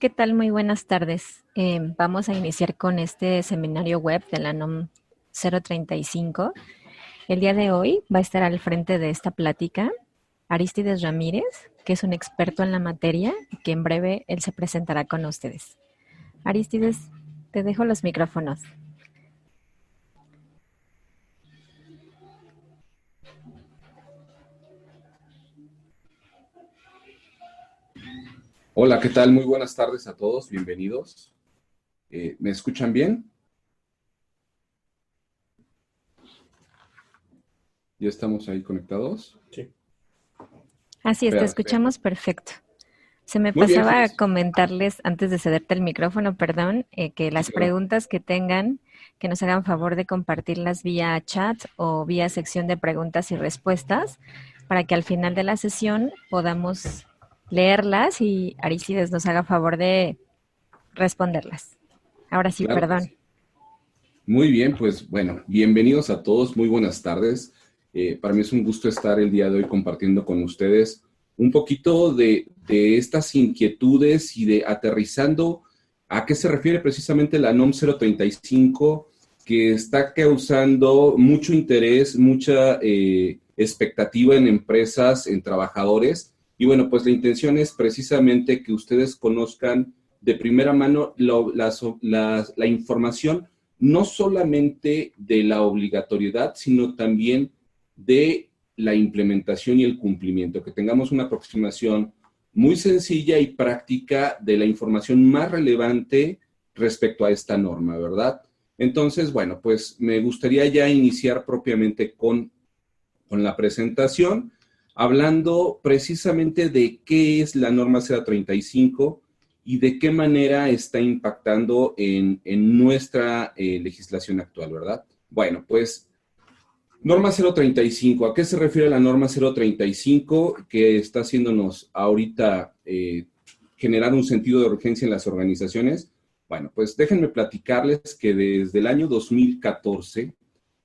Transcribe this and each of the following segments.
¿Qué tal? Muy buenas tardes. Eh, vamos a iniciar con este seminario web de la NOM 035. El día de hoy va a estar al frente de esta plática Aristides Ramírez, que es un experto en la materia y que en breve él se presentará con ustedes. Aristides, te dejo los micrófonos. Hola, ¿qué tal? Muy buenas tardes a todos, bienvenidos. Eh, ¿Me escuchan bien? ¿Ya estamos ahí conectados? Sí. Así es, te escuchamos perfecto. Se me pasaba a comentarles, antes de cederte el micrófono, perdón, eh, que las preguntas que tengan, que nos hagan favor de compartirlas vía chat o vía sección de preguntas y respuestas, para que al final de la sesión podamos leerlas y Aristides nos haga favor de responderlas. Ahora sí, perdón. Muy bien, pues bueno, bienvenidos a todos, muy buenas tardes. Eh, para mí es un gusto estar el día de hoy compartiendo con ustedes un poquito de, de, estas inquietudes y de aterrizando a qué se refiere precisamente la NOM 035, que está causando mucho interés, mucha eh, expectativa en empresas, en trabajadores, y bueno, pues la intención es precisamente que ustedes conozcan de primera mano la, información, no solamente de la obligatoriedad, sino también de la implementación y el cumplimiento, que tengamos una aproximación muy sencilla y práctica de la información más relevante respecto a esta norma, ¿verdad? Entonces, bueno, pues me gustaría ya iniciar propiamente con, con la presentación hablando precisamente de qué es la norma 035 y de qué manera está impactando en, nuestra eh, legislación actual, ¿verdad? Bueno, pues norma 035, ¿a qué se refiere la norma 035 que está haciéndonos ahorita eh, generar un sentido de urgencia en las organizaciones? Bueno, pues déjenme platicarles que desde el año 2014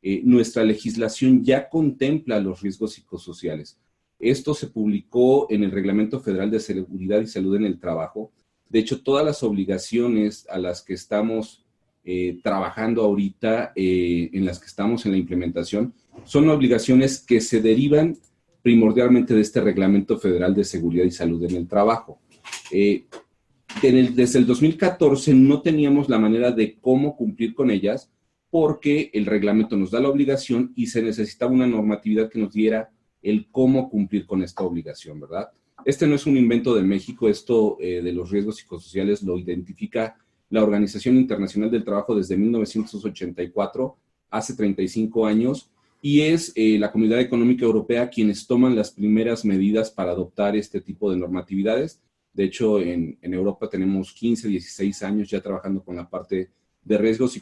eh, nuestra legislación ya contempla los riesgos psicosociales. Esto se publicó en el Reglamento Federal de Seguridad y Salud en el Trabajo. De hecho, todas las obligaciones a las que estamos eh, trabajando ahorita, eh, en las que estamos en la implementación, son obligaciones que se derivan primordialmente de este Reglamento Federal de Seguridad y Salud en el Trabajo. Eh, desde el 2014 no teníamos la manera de cómo cumplir con ellas porque el reglamento nos da la obligación y se necesitaba una normatividad que nos diera el cómo cumplir con esta obligación, ¿verdad? Este no es un invento de México, esto eh, de los riesgos psicosociales lo identifica la Organización Internacional del Trabajo desde 1984, hace 35 años, y es eh, la Comunidad Económica Europea quienes toman las primeras medidas para adoptar este tipo de normatividades. De hecho, en, en Europa tenemos 15, 16 años ya trabajando con la parte de riesgos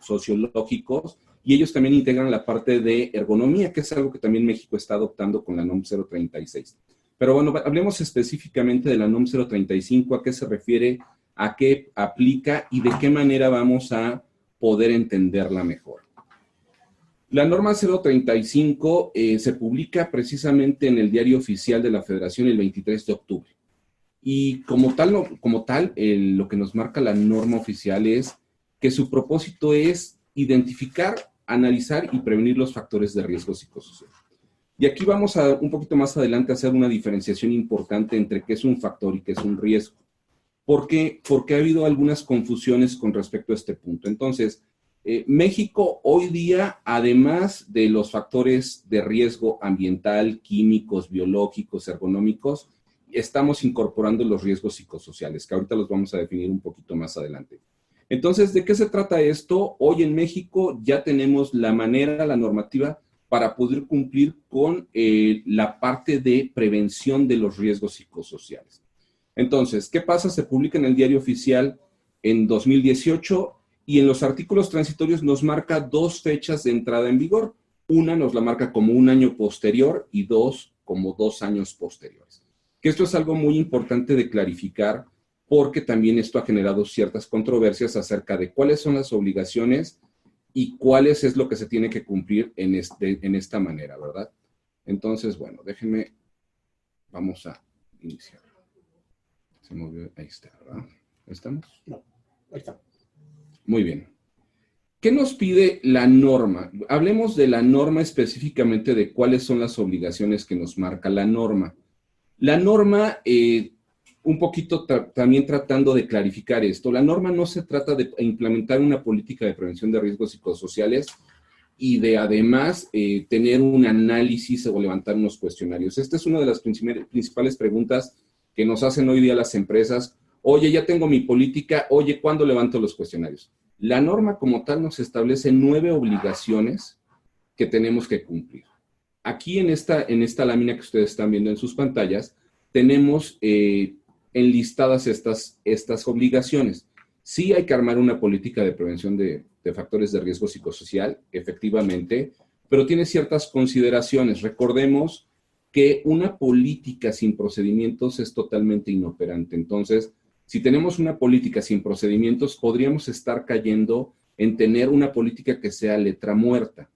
sociológicos y ellos también integran la parte de ergonomía, que es algo que también México está adoptando con la NOM 036. Pero bueno, hablemos específicamente de la NOM 035, a qué se refiere, a qué aplica y de qué manera vamos a poder entenderla mejor. La norma 035 eh, se publica precisamente en el diario oficial de la Federación el 23 de octubre. Y como tal, como tal lo que nos marca la norma oficial es que su propósito es identificar, analizar y prevenir los factores de riesgo psicosocial. Y aquí vamos a un poquito más adelante a hacer una diferenciación importante entre qué es un factor y qué es un riesgo. ¿Por qué? Porque ha habido algunas confusiones con respecto a este punto. Entonces, eh, México hoy día, además de los factores de riesgo ambiental, químicos, biológicos, ergonómicos, estamos incorporando los riesgos psicosociales, que ahorita los vamos a definir un poquito más adelante. Entonces, ¿de qué se trata esto? Hoy en México ya tenemos la manera, la normativa para poder cumplir con eh, la parte de prevención de los riesgos psicosociales. Entonces, ¿qué pasa? Se publica en el diario oficial en 2018 y en los artículos transitorios nos marca dos fechas de entrada en vigor. Una nos la marca como un año posterior y dos como dos años posteriores. Que esto es algo muy importante de clarificar porque también esto ha generado ciertas controversias acerca de cuáles son las obligaciones y cuáles es lo que se tiene que cumplir en, este, en esta manera, ¿verdad? Entonces, bueno, déjenme, vamos a iniciar. Se movió, ahí está, ¿verdad? ¿Estamos? No, ahí está. Muy bien. ¿Qué nos pide la norma? Hablemos de la norma específicamente de cuáles son las obligaciones que nos marca la norma. La norma, eh, un poquito también tratando de clarificar esto, la norma no se trata de implementar una política de prevención de riesgos psicosociales y de además eh, tener un análisis o levantar unos cuestionarios. Esta es una de las principales preguntas que nos hacen hoy día las empresas. Oye, ya tengo mi política, oye, ¿cuándo levanto los cuestionarios? La norma como tal nos establece nueve obligaciones que tenemos que cumplir. Aquí en esta, en esta lámina que ustedes están viendo en sus pantallas, tenemos eh, enlistadas estas, estas obligaciones. Sí hay que armar una política de prevención de, de factores de riesgo psicosocial, efectivamente, pero tiene ciertas consideraciones. Recordemos que una política sin procedimientos es totalmente inoperante. Entonces, si tenemos una política sin procedimientos, podríamos estar cayendo en tener una política que sea letra muerta.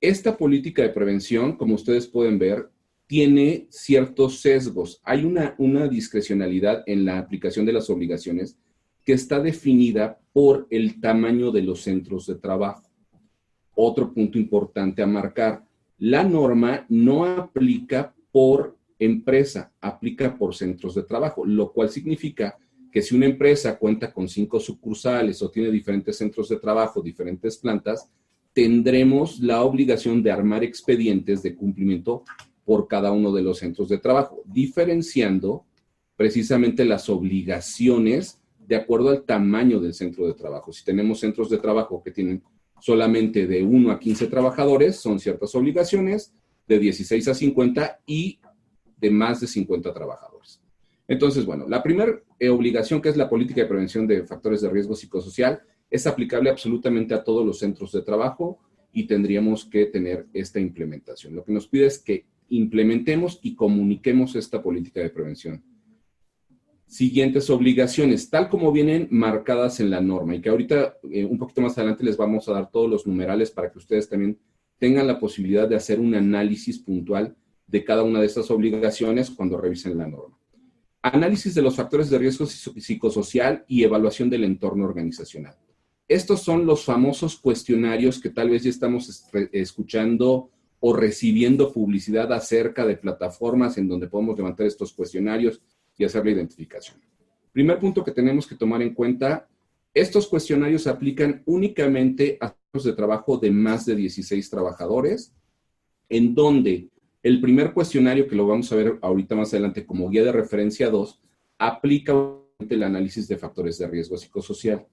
Esta política de prevención, como ustedes pueden ver, tiene ciertos sesgos. Hay una, una discrecionalidad en la aplicación de las obligaciones que está definida por el tamaño de los centros de trabajo. Otro punto importante a marcar, la norma no aplica por empresa aplica por centros de trabajo, lo cual significa que si una empresa cuenta con cinco sucursales o tiene diferentes centros de trabajo, diferentes plantas, tendremos la obligación de armar expedientes de cumplimiento por cada uno de los centros de trabajo, diferenciando precisamente las obligaciones de acuerdo al tamaño del centro de trabajo. Si tenemos centros de trabajo que tienen solamente de 1 a 15 trabajadores, son ciertas obligaciones, de 16 a 50 y de más de 50 trabajadores. Entonces, bueno, la primera eh, obligación, que es la política de prevención de factores de riesgo psicosocial, es aplicable absolutamente a todos los centros de trabajo y tendríamos que tener esta implementación. Lo que nos pide es que implementemos y comuniquemos esta política de prevención. Siguientes obligaciones, tal como vienen marcadas en la norma y que ahorita eh, un poquito más adelante les vamos a dar todos los numerales para que ustedes también tengan la posibilidad de hacer un análisis puntual de cada una de estas obligaciones cuando revisen la norma. Análisis de los factores de riesgo psicosocial y evaluación del entorno organizacional. Estos son los famosos cuestionarios que tal vez ya estamos escuchando o recibiendo publicidad acerca de plataformas en donde podemos levantar estos cuestionarios y hacer la identificación. Primer punto que tenemos que tomar en cuenta, estos cuestionarios se aplican únicamente a de trabajo de más de 16 trabajadores, en donde el primer cuestionario, que lo vamos a ver ahorita más adelante como guía de referencia 2, aplica el análisis de factores de riesgo psicosocial.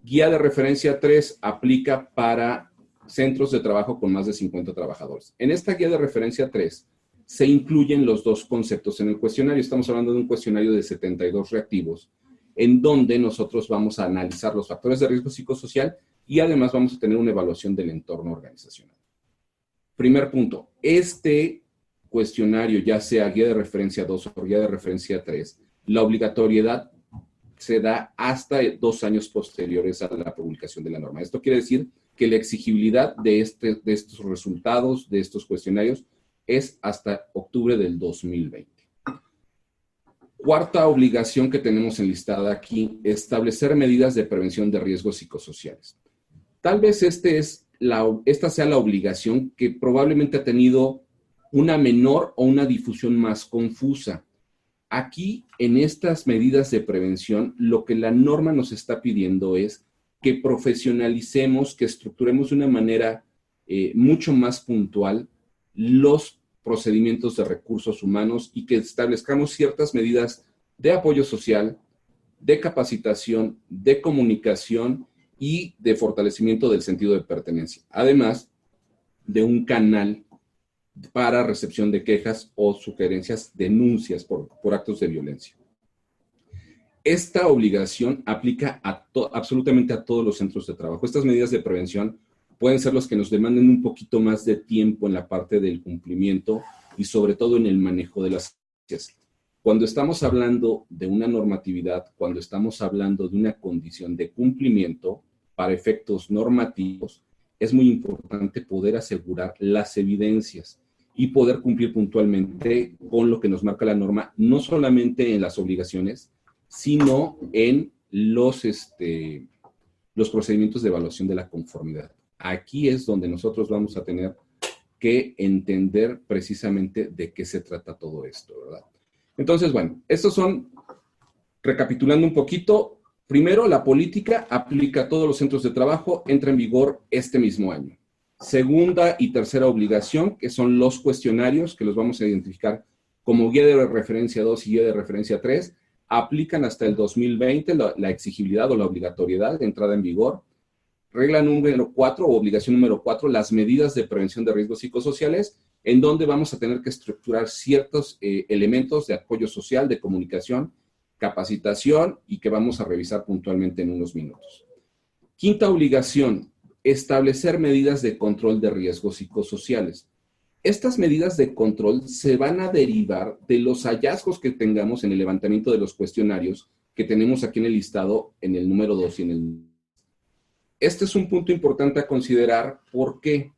Guía de referencia 3 aplica para centros de trabajo con más de 50 trabajadores. En esta guía de referencia 3 se incluyen los dos conceptos en el cuestionario. Estamos hablando de un cuestionario de 72 reactivos, en donde nosotros vamos a analizar los factores de riesgo psicosocial y además vamos a tener una evaluación del entorno organizacional. Primer punto, este cuestionario, ya sea guía de referencia 2 o guía de referencia 3, la obligatoriedad se da hasta dos años posteriores a la publicación de la norma. Esto quiere decir que la exigibilidad de, este, de estos resultados, de estos cuestionarios, es hasta octubre del 2020. Cuarta obligación que tenemos enlistada aquí, establecer medidas de prevención de riesgos psicosociales. Tal vez este es esta sea la obligación que probablemente ha tenido una menor o una difusión más confusa. Aquí, en estas medidas de prevención, lo que la norma nos está pidiendo es que profesionalicemos, que estructuremos de una manera eh, mucho más puntual los procedimientos de recursos humanos y que establezcamos ciertas medidas de apoyo social, de capacitación, de comunicación y de fortalecimiento del sentido de pertenencia, además de un canal para recepción de quejas o sugerencias, denuncias por, actos de violencia. Esta obligación aplica absolutamente a todos los centros de trabajo. Estas medidas de prevención pueden ser los que nos demanden un poquito más de tiempo en la parte del cumplimiento y sobre todo en el manejo de las cuando estamos hablando de una normatividad, cuando estamos hablando de una condición de cumplimiento para efectos normativos, es muy importante poder asegurar las evidencias. y poder cumplir puntualmente con lo que nos marca la norma, no solamente en las obligaciones, sino en los, este, los procedimientos de evaluación de la conformidad. Aquí es donde nosotros vamos a tener que entender precisamente de qué se trata todo esto, ¿verdad? Entonces, bueno, estos son, recapitulando un poquito, primero, la política aplica a todos los centros de trabajo, entra en vigor este mismo año. Segunda y tercera obligación, que son los cuestionarios, que los vamos a identificar como guía de referencia 2 y guía de referencia 3, aplican hasta el 2020 la, exigibilidad o la obligatoriedad de entrada en vigor regla número cuatro obligación número cuatro, las medidas de prevención de riesgos psicosociales, en donde vamos a tener que estructurar ciertos eh, elementos de apoyo social, de comunicación, capacitación y que vamos a revisar puntualmente en unos minutos. Quinta obligación, establecer medidas de control de riesgos psicosociales. Estas medidas de control se van a derivar de los hallazgos que tengamos en el levantamiento de los cuestionarios que tenemos aquí en el listado en el número 2 y en el este es un punto importante a considerar porque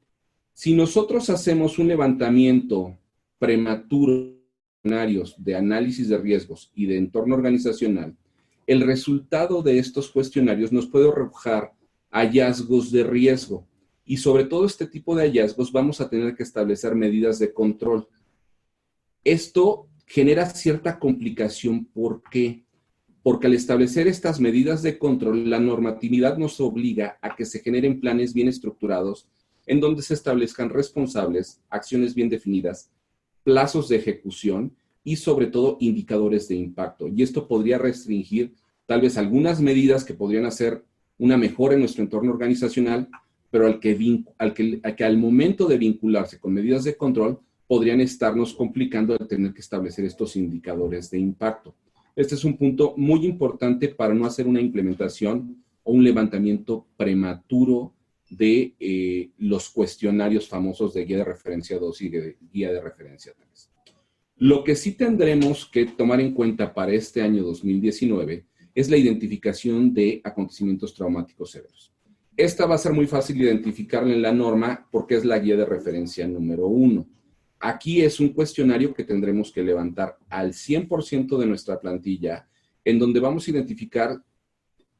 si nosotros hacemos un levantamiento prematuro de análisis de riesgos y de entorno organizacional, el resultado de estos cuestionarios nos puede arrojar hallazgos de riesgo. Y sobre todo este tipo de hallazgos vamos a tener que establecer medidas de control. Esto genera cierta complicación. ¿Por qué? porque al establecer estas medidas de control, la normatividad nos obliga a que se generen planes bien estructurados en donde se establezcan responsables, acciones bien definidas, plazos de ejecución y sobre todo indicadores de impacto. Y esto podría restringir tal vez algunas medidas que podrían hacer una mejora en nuestro entorno organizacional, pero al que, al que, al que al momento de vincularse con medidas de control podrían estarnos complicando al tener que establecer estos indicadores de impacto. Este es un punto muy importante para no hacer una implementación o un levantamiento prematuro de eh, los cuestionarios famosos de guía de referencia 2 y de guía de referencia 3. Lo que sí tendremos que tomar en cuenta para este año 2019 es la identificación de acontecimientos traumáticos severos. Esta va a ser muy fácil identificarla en la norma porque es la guía de referencia número uno. Aquí es un cuestionario que tendremos que levantar al 100% de nuestra plantilla, en donde vamos a identificar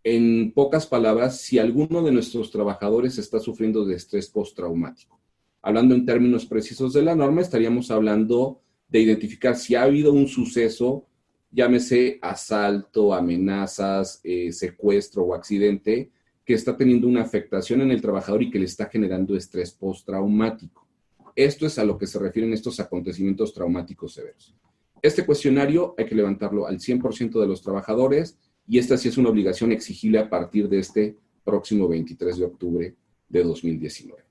en pocas palabras si alguno de nuestros trabajadores está sufriendo de estrés postraumático. Hablando en términos precisos de la norma, estaríamos hablando de identificar si ha habido un suceso, llámese asalto, amenazas, eh, secuestro o accidente, que está teniendo una afectación en el trabajador y que le está generando estrés postraumático. Esto es a lo que se refieren estos acontecimientos traumáticos severos. Este cuestionario hay que levantarlo al 100% de los trabajadores y esta sí es una obligación exigible a partir de este próximo 23 de octubre de 2019.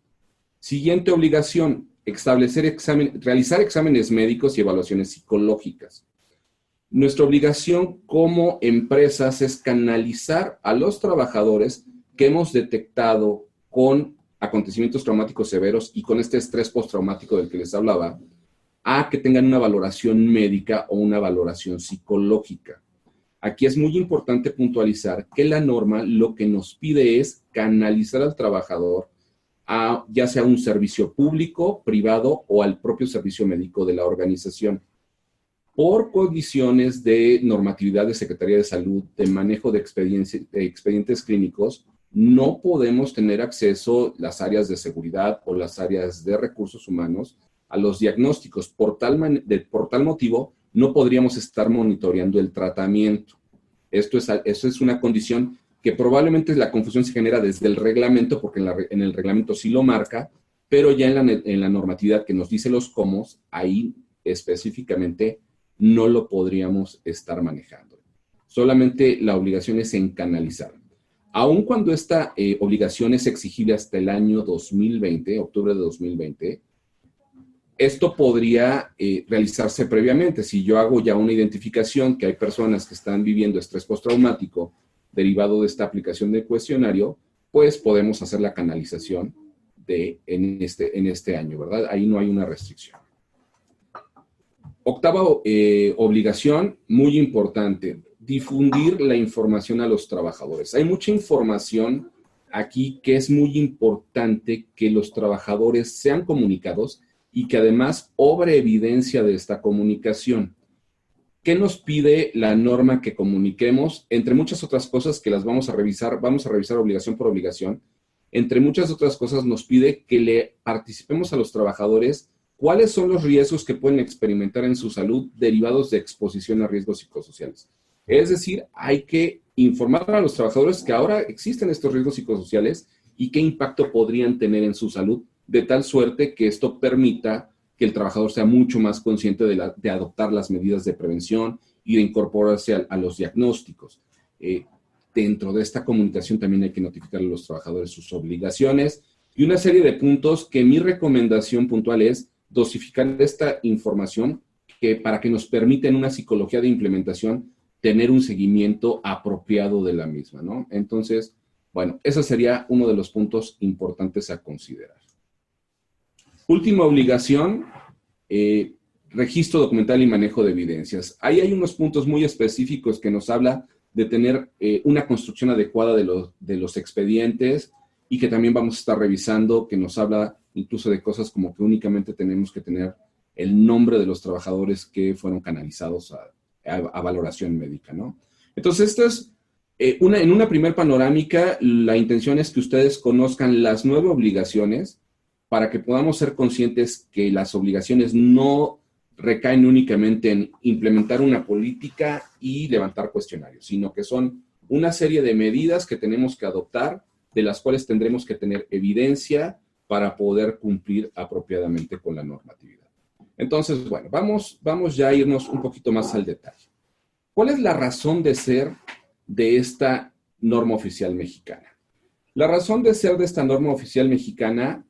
Siguiente obligación, establecer examen, realizar exámenes médicos y evaluaciones psicológicas. Nuestra obligación como empresas es canalizar a los trabajadores que hemos detectado con acontecimientos traumáticos severos y con este estrés postraumático del que les hablaba, a que tengan una valoración médica o una valoración psicológica. Aquí es muy importante puntualizar que la norma lo que nos pide es canalizar al trabajador a ya sea un servicio público, privado o al propio servicio médico de la organización. Por condiciones de normatividad de Secretaría de Salud, de manejo de, de expedientes clínicos, no podemos tener acceso las áreas de seguridad o las áreas de recursos humanos a los diagnósticos. Por tal, por tal motivo, no podríamos estar monitoreando el tratamiento. Esto es, esto es una condición que probablemente la confusión se genera desde el reglamento, porque en, el reglamento sí lo marca, pero ya en la, en la normatividad que nos dice los cómo, ahí específicamente no lo podríamos estar manejando. Solamente la obligación es en canalizar. Aun cuando esta eh, obligación es exigible hasta el año 2020, octubre de 2020, esto podría eh, realizarse previamente. Si yo hago ya una identificación que hay personas que están viviendo estrés postraumático derivado de esta aplicación de cuestionario, pues podemos hacer la canalización de, en, este, en este año, ¿verdad? Ahí no hay una restricción. Octava eh, obligación, muy importante, difundir la información a los trabajadores. Hay mucha información aquí que es muy importante que los trabajadores sean comunicados y que además obre evidencia de esta comunicación. ¿Qué nos pide la norma que comuniquemos? Entre muchas otras cosas que las vamos a revisar, vamos a revisar obligación por obligación. Entre muchas otras cosas nos pide que le participemos a los trabajadores cuáles son los riesgos que pueden experimentar en su salud derivados de exposición a riesgos psicosociales. Es decir, hay que informar a los trabajadores que ahora existen estos riesgos psicosociales y qué impacto podrían tener en su salud, de tal suerte que esto permita que el trabajador sea mucho más consciente de, adoptar las medidas de prevención y de incorporarse a, los diagnósticos. Eh, dentro de esta comunicación también hay que notificar a los trabajadores sus obligaciones y una serie de puntos que mi recomendación puntual es dosificar esta información para que nos permita en una psicología de implementación tener un seguimiento apropiado de la misma, ¿no? Entonces, bueno, ese sería uno de los puntos importantes a considerar. Última obligación, eh, registro documental y manejo de evidencias. Ahí hay unos puntos muy específicos que nos habla de tener eh, una construcción adecuada de los, de los expedientes y que también vamos a estar revisando, que nos habla incluso de cosas como que únicamente tenemos que tener el nombre de los trabajadores que fueron canalizados a, valoración médica, ¿no? Entonces, eh, una, en una primer panorámica, la intención es que ustedes conozcan las nueve obligaciones para que podamos ser conscientes que las obligaciones no recaen únicamente en implementar una política y levantar cuestionarios, sino que son una serie de medidas que tenemos que adoptar, de las cuales tendremos que tener evidencia para poder cumplir apropiadamente con la normatividad. Entonces, bueno, vamos, vamos ya a irnos un poquito más al detalle. ¿Cuál es la razón de ser de esta norma oficial mexicana? La razón de ser de esta norma oficial mexicana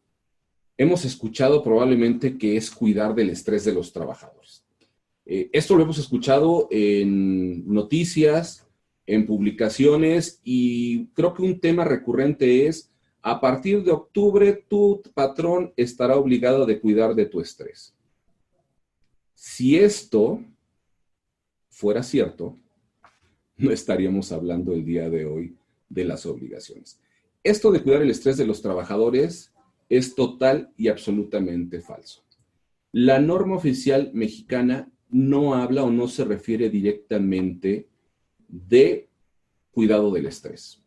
hemos escuchado probablemente que es cuidar del estrés de los trabajadores. Eh, esto lo hemos escuchado en noticias, en publicaciones y creo que un tema recurrente es, a partir de octubre tu patrón estará obligado de cuidar de tu estrés. Si esto fuera cierto, no estaríamos hablando el día de hoy de las obligaciones. Esto de cuidar el estrés de los trabajadores es total y absolutamente falso. La norma oficial mexicana no habla o no se refiere directamente de cuidado del estrés.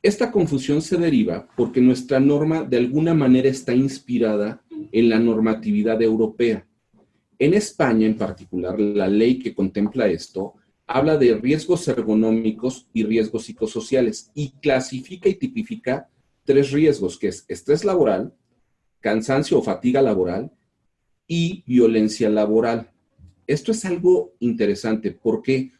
Esta confusión se deriva porque nuestra norma de alguna manera está inspirada en la normatividad europea. En España en particular, la ley que contempla esto habla de riesgos ergonómicos y riesgos psicosociales y clasifica y tipifica tres riesgos, que es estrés laboral, cansancio o fatiga laboral y violencia laboral. Esto es algo interesante. ¿Por qué?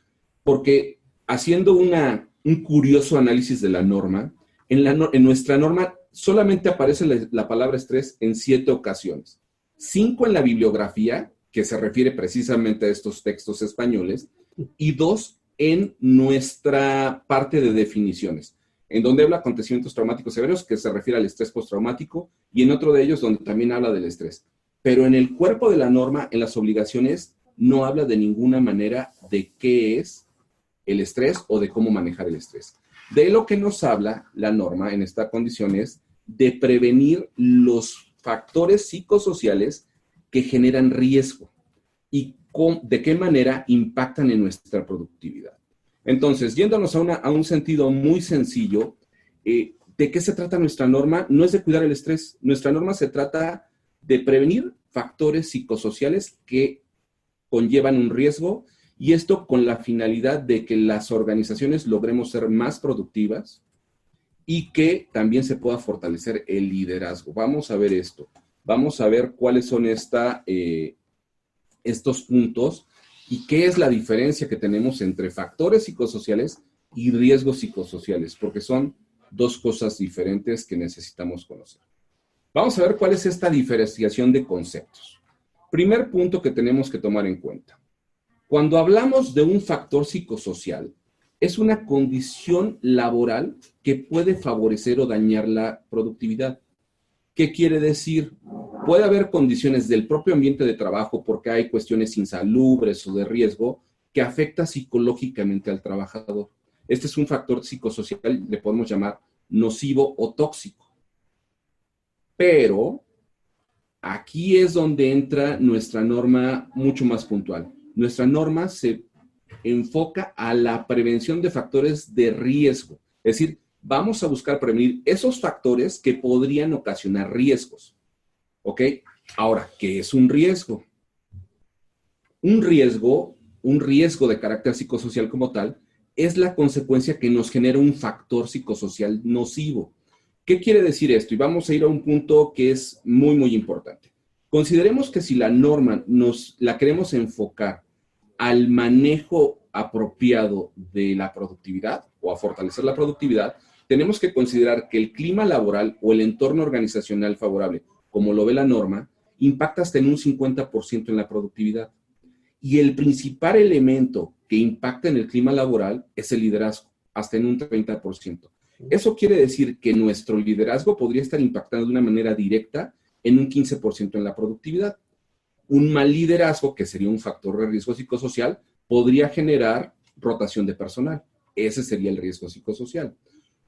Porque haciendo una, un curioso análisis de la norma, en, la, en nuestra norma solamente aparece la, la, palabra estrés en siete ocasiones. Cinco en la bibliografía, que se refiere precisamente a estos textos españoles, y dos en nuestra parte de definiciones en donde habla acontecimientos traumáticos severos, que se refiere al estrés postraumático, y en otro de ellos donde también habla del estrés. Pero en el cuerpo de la norma, en las obligaciones, no habla de ninguna manera de qué es el estrés o de cómo manejar el estrés. De lo que nos habla la norma en esta condición es de prevenir los factores psicosociales que generan riesgo y de qué manera impactan en nuestra productividad. Entonces, yéndonos a, un sentido muy sencillo, eh, ¿de qué se trata nuestra norma? No es de cuidar el estrés. Nuestra norma se trata de prevenir factores psicosociales que conllevan un riesgo y esto con la finalidad de que las organizaciones logremos ser más productivas y que también se pueda fortalecer el liderazgo. Vamos a ver esto. Vamos a ver cuáles son esta, eh, estos puntos y qué es la diferencia que tenemos entre factores psicosociales y riesgos psicosociales, porque son dos cosas diferentes que necesitamos conocer. Vamos a ver cuál es esta diferenciación de conceptos. Primer punto que tenemos que tomar en cuenta. Cuando hablamos de un factor psicosocial, es una condición laboral que puede favorecer o dañar la productividad. ¿Qué quiere decir? Puede haber condiciones del propio ambiente de trabajo porque hay cuestiones insalubres o de riesgo que afecta psicológicamente al trabajador. Este es un factor psicosocial, le podemos llamar nocivo o tóxico. Pero aquí es donde entra nuestra norma mucho más puntual. Nuestra norma se enfoca a la prevención de factores de riesgo. Es decir, vamos a buscar prevenir esos factores que podrían ocasionar riesgos. ¿Ok? Ahora, ¿qué es un riesgo? Un riesgo, un riesgo de carácter psicosocial como tal, es la consecuencia que nos genera un factor psicosocial nocivo. ¿Qué quiere decir esto? Y vamos a ir a un punto que es muy, muy importante. Consideremos que si la norma nos la queremos enfocar al manejo apropiado de la productividad o a fortalecer la productividad, tenemos que considerar que el clima laboral o el entorno organizacional favorable, como lo ve la norma, impacta hasta en un 50% en la productividad. Y el principal elemento que impacta en el clima laboral es el liderazgo, hasta en un 30%. Eso quiere decir que nuestro liderazgo podría estar impactando de una manera directa en un 15% en la productividad. Un mal liderazgo, que sería un factor de riesgo psicosocial, podría generar rotación de personal. Ese sería el riesgo psicosocial.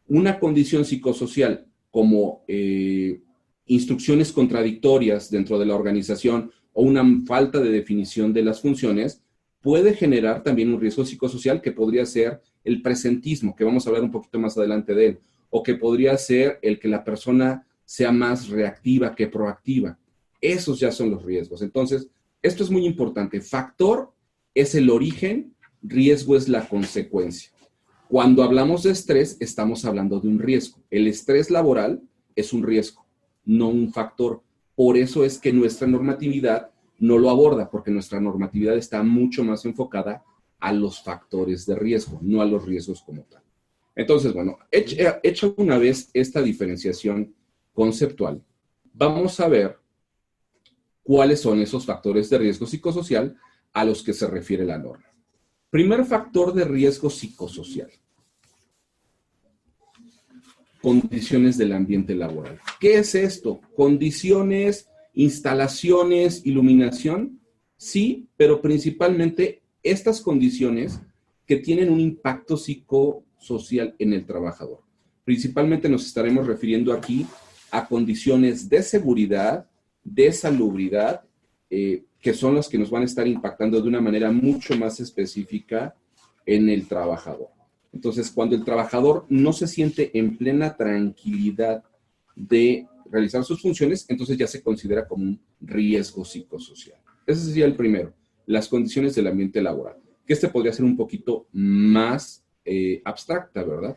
Una condición psicosocial como eh, instrucciones contradictorias dentro de la organización o una falta de definición de las funciones puede generar también un riesgo psicosocial que podría ser el presentismo, que vamos a hablar un poquito más adelante de él, o que podría ser el que la persona sea más reactiva que proactiva. Esos ya son los riesgos. Entonces, esto es muy importante. Factor es el origen, riesgo es la consecuencia. Cuando hablamos de estrés, estamos hablando de un riesgo. El estrés laboral es un riesgo, no un factor. Por eso es que nuestra normatividad no lo aborda, porque nuestra normatividad está mucho más enfocada a los factores de riesgo, no a los riesgos como tal. Entonces, bueno, hecha, una vez esta diferenciación conceptual, vamos a ver cuáles son esos factores de riesgo psicosocial a los que se refiere la norma. Primer factor de riesgo psicosocial. Condiciones del ambiente laboral. ¿Qué es esto? Condiciones, instalaciones, iluminación. Sí, pero principalmente estas condiciones que tienen un impacto psicosocial en el trabajador. Principalmente nos estaremos refiriendo aquí a condiciones de seguridad, de salubridad, eh, que son las que nos van a estar impactando de una manera mucho más específica en el trabajador. Entonces, cuando el trabajador no se siente en plena tranquilidad de realizar sus funciones, entonces ya se considera como un riesgo psicosocial. Ese sería el primero, las condiciones del ambiente laboral, que este podría ser un poquito más eh, abstracta, ¿verdad?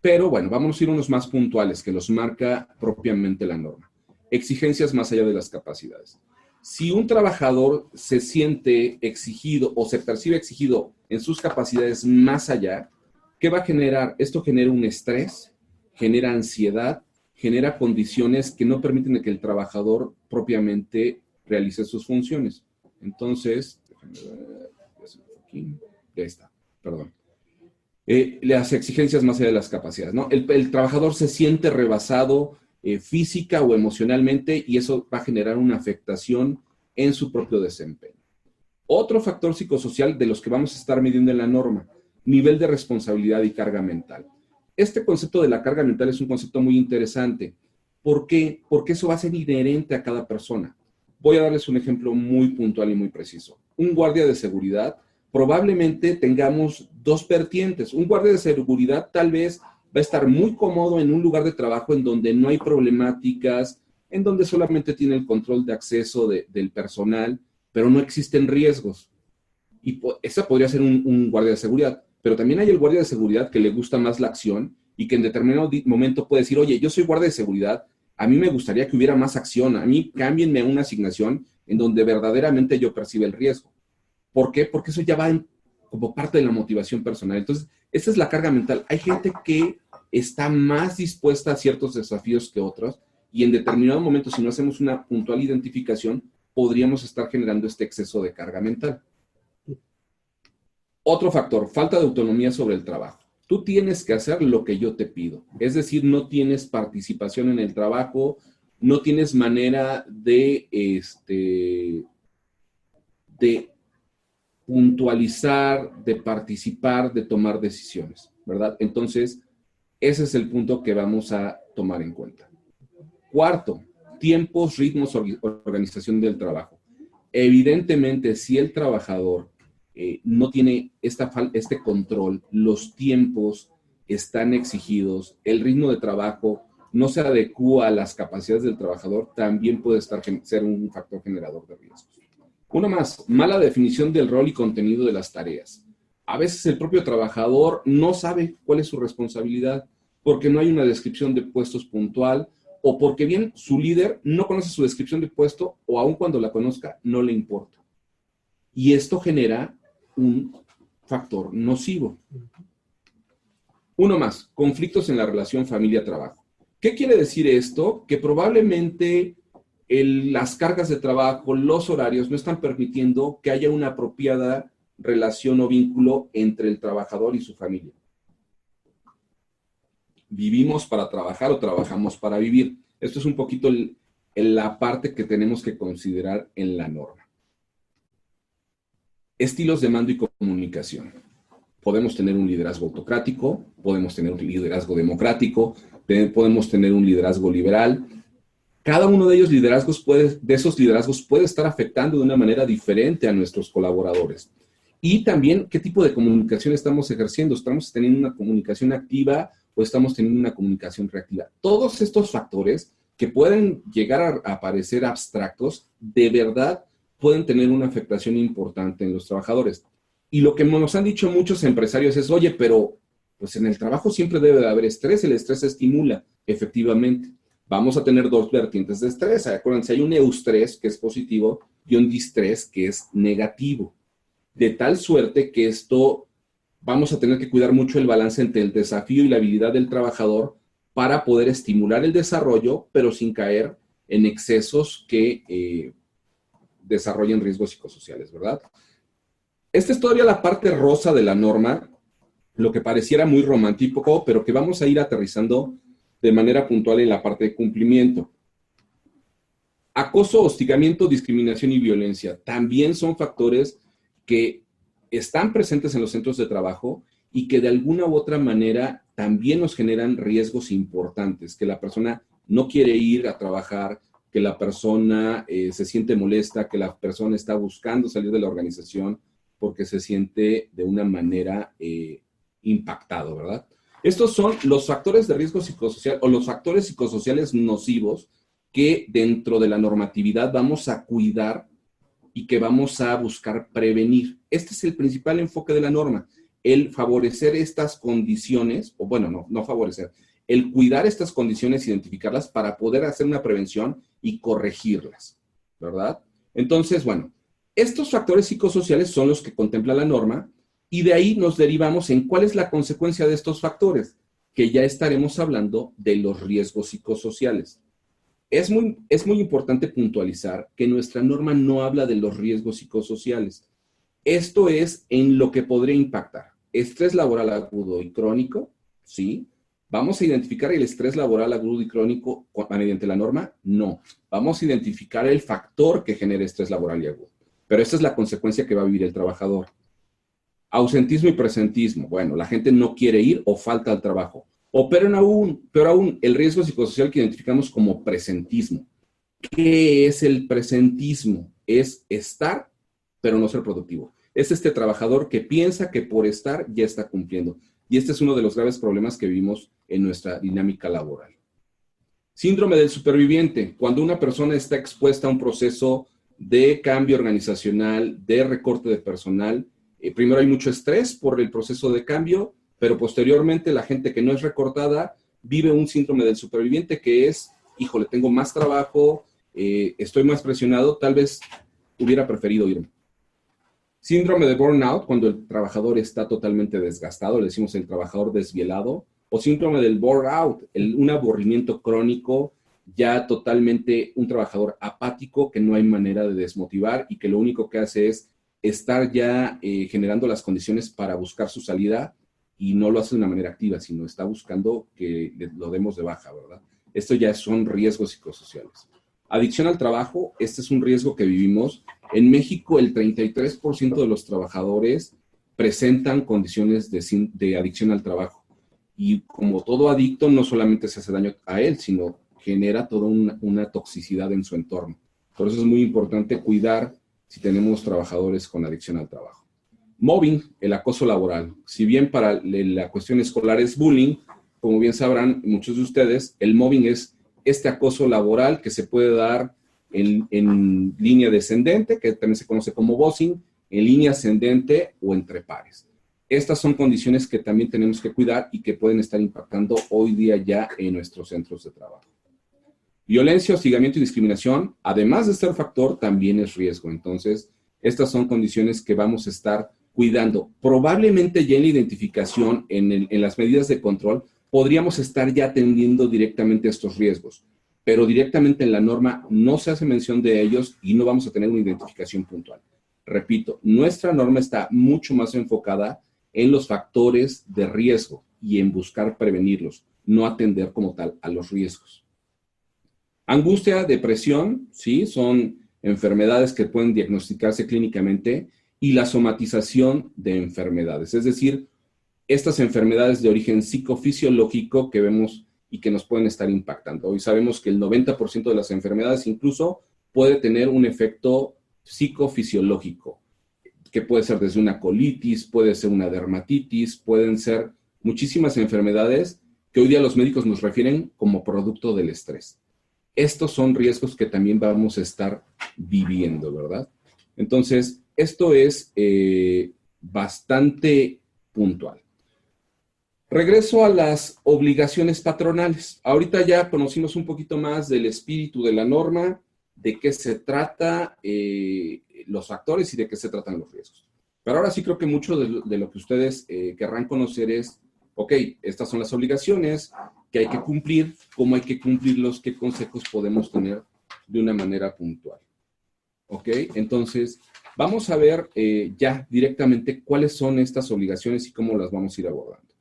Pero bueno, vamos a ir unos más puntuales que los marca propiamente la norma. Exigencias más allá de las capacidades si un trabajador se siente exigido o se percibe exigido en sus capacidades más allá, ¿qué va a generar? Esto genera un estrés, genera ansiedad, genera condiciones que no permiten que el trabajador propiamente realice sus funciones. Entonces, ya está, perdón. Eh, las exigencias más allá de las capacidades, ¿no? El trabajador se siente rebasado, eh, física o emocionalmente y eso va a generar una afectación en su propio desempeño. Otro factor psicosocial de los que vamos a estar midiendo en la norma, nivel de responsabilidad y carga mental. Este concepto de la carga mental es un concepto muy interesante. ¿Por qué? Porque eso va a ser inherente a cada persona. Voy a darles un ejemplo muy puntual y muy preciso. Un guardia de seguridad, probablemente tengamos dos vertientes. Un guardia de seguridad tal vez va a estar muy cómodo en un lugar de trabajo en donde no hay problemáticas, en donde solamente tiene el control de acceso del personal, pero no existen riesgos. Y ese podría ser un, guardia de seguridad. Pero también hay el guardia de seguridad que le gusta más la acción y que en determinado momento puede decir, oye, yo soy guardia de seguridad, a mí me gustaría que hubiera más acción, a mí cámbienme una asignación en donde verdaderamente yo perciba el riesgo. ¿Por qué? Porque eso ya va como parte de la motivación personal. Entonces, esa es la carga mental. Hay gente que está más dispuesta a ciertos desafíos que otros y en determinado momento, si no hacemos una puntual identificación, podríamos estar generando este exceso de carga mental. Otro factor, falta de autonomía sobre el trabajo. Tú tienes que hacer lo que yo te pido. Es decir, no tienes participación en el trabajo, no tienes manera de, este, de puntualizar, de participar, de tomar decisiones, ¿verdad? Entonces, ese es el punto que vamos a tomar en cuenta. Cuarto, tiempos, ritmos, organización del trabajo. Evidentemente, si el trabajador eh, no tiene esta, este control, los tiempos están exigidos, el ritmo de trabajo no se adecua a las capacidades del trabajador, también puede estar, ser un factor generador de riesgos. Uno más, mala definición del rol y contenido de las tareas. A veces el propio trabajador no sabe cuál es su responsabilidad porque no hay una descripción de puestos puntual o porque bien su líder no conoce su descripción de puesto o aun cuando la conozca no le importa. Y esto genera un factor nocivo. Uno más, conflictos en la relación familia-trabajo. ¿Qué quiere decir esto? Que probablemente las cargas de trabajo, los horarios no están permitiendo que haya una apropiada relación o vínculo entre el trabajador y su familia vivimos para trabajar o trabajamos para vivir. Esto es un poquito la parte que tenemos que considerar en la norma. Estilos de mando y comunicación. Podemos tener un liderazgo autocrático, podemos tener un liderazgo democrático, podemos tener un liderazgo liberal. Cada uno de ellos liderazgos puede, de esos liderazgos puede estar afectando de una manera diferente a nuestros colaboradores. Y también qué tipo de comunicación estamos ejerciendo. Estamos teniendo una comunicación activa o estamos teniendo una comunicación reactiva. Todos estos factores que pueden llegar a, parecer abstractos, de verdad pueden tener una afectación importante en los trabajadores. Y lo que nos han dicho muchos empresarios es, oye, pero pues en el trabajo siempre debe de haber estrés, el estrés estimula, efectivamente. Vamos a tener dos vertientes de estrés. Acuérdense, hay un eustrés que es positivo y un distrés que es negativo. De tal suerte que esto vamos a tener que cuidar mucho el balance entre el desafío y la habilidad del trabajador para poder estimular el desarrollo, pero sin caer en excesos que eh, desarrollen riesgos psicosociales, ¿verdad? Esta es todavía la parte rosa de la norma, lo que pareciera muy romántico, pero que vamos a ir aterrizando de manera puntual en la parte de cumplimiento. Acoso, hostigamiento, discriminación y violencia también son factores que están presentes en los centros de trabajo y que de alguna u otra manera también nos generan riesgos importantes, que la persona no quiere ir a trabajar, que la persona eh, se siente molesta, que la persona está buscando salir de la organización porque se siente de una manera eh, impactado, ¿verdad? Estos son los factores de riesgo psicosocial o los factores psicosociales nocivos que dentro de la normatividad vamos a cuidar y que vamos a buscar prevenir. Este es el principal enfoque de la norma, el favorecer estas condiciones, o bueno, no, no favorecer, el cuidar estas condiciones, identificarlas para poder hacer una prevención y corregirlas, ¿verdad? Entonces, bueno, estos factores psicosociales son los que contempla la norma y de ahí nos derivamos en cuál es la consecuencia de estos factores, que ya estaremos hablando de los riesgos psicosociales. Es muy, es muy importante puntualizar que nuestra norma no habla de los riesgos psicosociales. Esto es en lo que podría impactar. Estrés laboral agudo y crónico, ¿sí? ¿Vamos a identificar el estrés laboral agudo y crónico mediante la norma? No. Vamos a identificar el factor que genera estrés laboral y agudo. Pero esta es la consecuencia que va a vivir el trabajador. Ausentismo y presentismo. Bueno, la gente no quiere ir o falta al trabajo. O aún, peor aún, el riesgo psicosocial que identificamos como presentismo. ¿Qué es el presentismo? Es estar, pero no ser productivo. Es este trabajador que piensa que por estar ya está cumpliendo. Y este es uno de los graves problemas que vivimos en nuestra dinámica laboral. Síndrome del superviviente. Cuando una persona está expuesta a un proceso de cambio organizacional, de recorte de personal, eh, primero hay mucho estrés por el proceso de cambio pero posteriormente la gente que no es recortada vive un síndrome del superviviente que es, híjole, tengo más trabajo, eh, estoy más presionado, tal vez hubiera preferido irme. Síndrome de burnout, cuando el trabajador está totalmente desgastado, le decimos el trabajador desvielado, o síndrome del burnout, un aburrimiento crónico, ya totalmente un trabajador apático que no hay manera de desmotivar y que lo único que hace es estar ya eh, generando las condiciones para buscar su salida y no lo hace de una manera activa, sino está buscando que lo demos de baja, ¿verdad? Esto ya son riesgos psicosociales. Adicción al trabajo, este es un riesgo que vivimos. En México, el 33% de los trabajadores presentan condiciones de, adicción al trabajo. Y como todo adicto, no solamente se hace daño a él, sino genera toda una, toxicidad en su entorno. Por eso es muy importante cuidar si tenemos trabajadores con adicción al trabajo. Mobbing, el acoso laboral. Si bien para la cuestión escolar es bullying, como bien sabrán muchos de ustedes, el mobbing es este acoso laboral que se puede dar en, en línea descendente, que también se conoce como bossing, en línea ascendente o entre pares. Estas son condiciones que también tenemos que cuidar y que pueden estar impactando hoy día ya en nuestros centros de trabajo. Violencia, hostigamiento y discriminación, además de ser factor, también es riesgo. Entonces, estas son condiciones que vamos a estar cuidando. Probablemente ya en la identificación, en, en las medidas de control, podríamos estar ya atendiendo directamente a estos riesgos, pero directamente en la norma no se hace mención de ellos y no vamos a tener una identificación puntual. Repito, nuestra norma está mucho más enfocada en los factores de riesgo y en buscar prevenirlos, no atender como tal a los riesgos. Angustia, depresión, sí, son enfermedades que pueden diagnosticarse clínicamente y la somatización de enfermedades, es decir, estas enfermedades de origen psicofisiológico que vemos y que nos pueden estar impactando. Hoy sabemos que el 90% de las enfermedades incluso puede tener un efecto psicofisiológico, que puede ser desde una colitis, puede ser una dermatitis, pueden ser muchísimas enfermedades que hoy día los médicos nos refieren como producto del estrés. Estos son riesgos que también vamos a estar viviendo, ¿verdad? Entonces, esto es eh, bastante puntual. Regreso a las obligaciones patronales. Ahorita ya conocimos un poquito más del espíritu de la norma, de qué se trata eh, los factores y de qué se tratan los riesgos. Pero ahora sí creo que mucho de, lo que ustedes eh, querrán conocer es, ok, estas son las obligaciones que hay que cumplir, cómo hay que cumplirlos, qué consejos podemos tener de una manera puntual. Ok, entonces vamos a ver eh, ya directamente cuáles son estas obligaciones y cómo las vamos a ir abordando.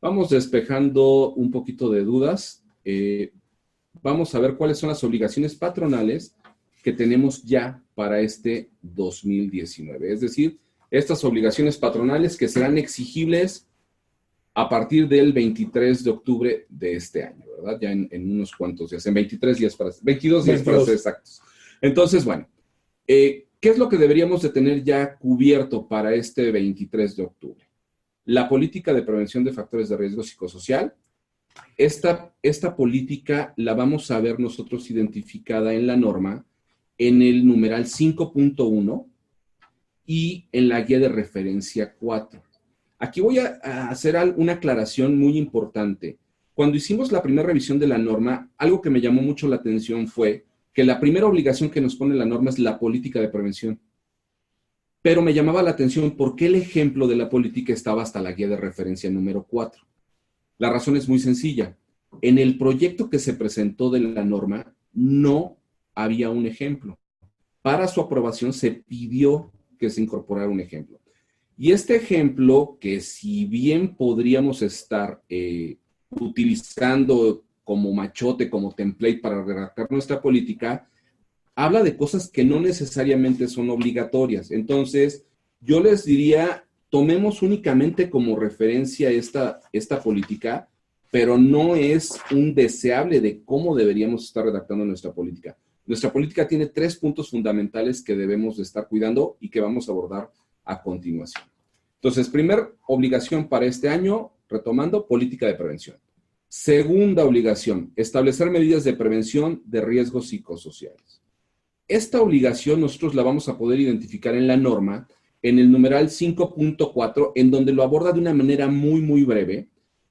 Vamos despejando un poquito de dudas vamos a ver cuáles son las obligaciones patronales que tenemos ya para este 2019. Es decir, estas obligaciones patronales que serán exigibles a partir del 23 de octubre de este año, ¿verdad? Ya en, unos cuantos días, en 23 días para, 22 días para ser exactos. Entonces, bueno, eh, ¿qué es lo que deberíamos de tener ya cubierto para este 23 de octubre? La política de prevención de factores de riesgo psicosocial, esta, esta política la vamos a ver nosotros identificada en la norma en el numeral 5.1 y en la guía de referencia 4. Aquí voy a, hacer una aclaración muy importante. Cuando hicimos la primera revisión de la norma, algo que me llamó mucho la atención fue que la primera obligación que nos pone la norma es la política de prevención. Pero me llamaba la atención por qué el ejemplo de la política estaba hasta la guía de referencia número 4. La razón es muy sencilla. En el proyecto que se presentó de la norma no había un ejemplo. Para su aprobación se pidió que se incorporara un ejemplo. Y este ejemplo, que si bien podríamos estar eh, utilizando como machote, como template para redactar nuestra política, habla de cosas que no necesariamente son obligatorias. Entonces, yo les diría, tomemos únicamente como referencia esta, esta política, pero no es un deseable de cómo deberíamos estar redactando nuestra política. Nuestra política tiene tres puntos fundamentales que debemos de estar cuidando y que vamos a abordar a continuación. Entonces, primer obligación para este año, retomando, política de prevención. Segunda obligación, establecer medidas de prevención de riesgos psicosociales. Esta obligación nosotros la vamos a poder identificar en la norma en el numeral 5.4, en donde lo aborda de una manera muy, muy breve,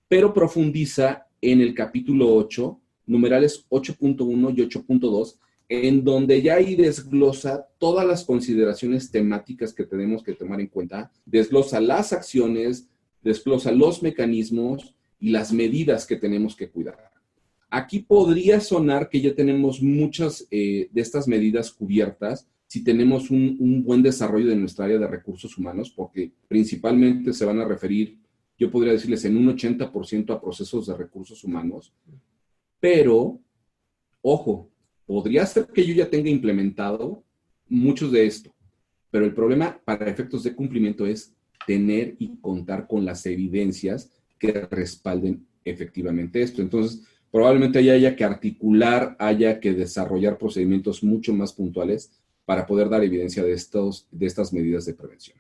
pero profundiza en el capítulo 8, numerales 8.1 y 8.2, en donde ya ahí desglosa todas las consideraciones temáticas que tenemos que tomar en cuenta, desglosa las acciones, desglosa los mecanismos y las medidas que tenemos que cuidar. Aquí podría sonar que ya tenemos muchas eh, de estas medidas cubiertas, si tenemos un, buen desarrollo de nuestra área de recursos humanos, porque principalmente se van a referir, yo podría decirles, en un 80% a procesos de recursos humanos, pero, ojo, podría ser que yo ya tenga implementado muchos de esto, pero el problema para efectos de cumplimiento es tener y contar con las evidencias que respalden efectivamente esto. Entonces, probablemente haya que articular, haya que desarrollar procedimientos mucho más puntuales para poder dar evidencia de, estos, de estas medidas de prevención.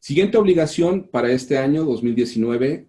Siguiente obligación para este año 2019,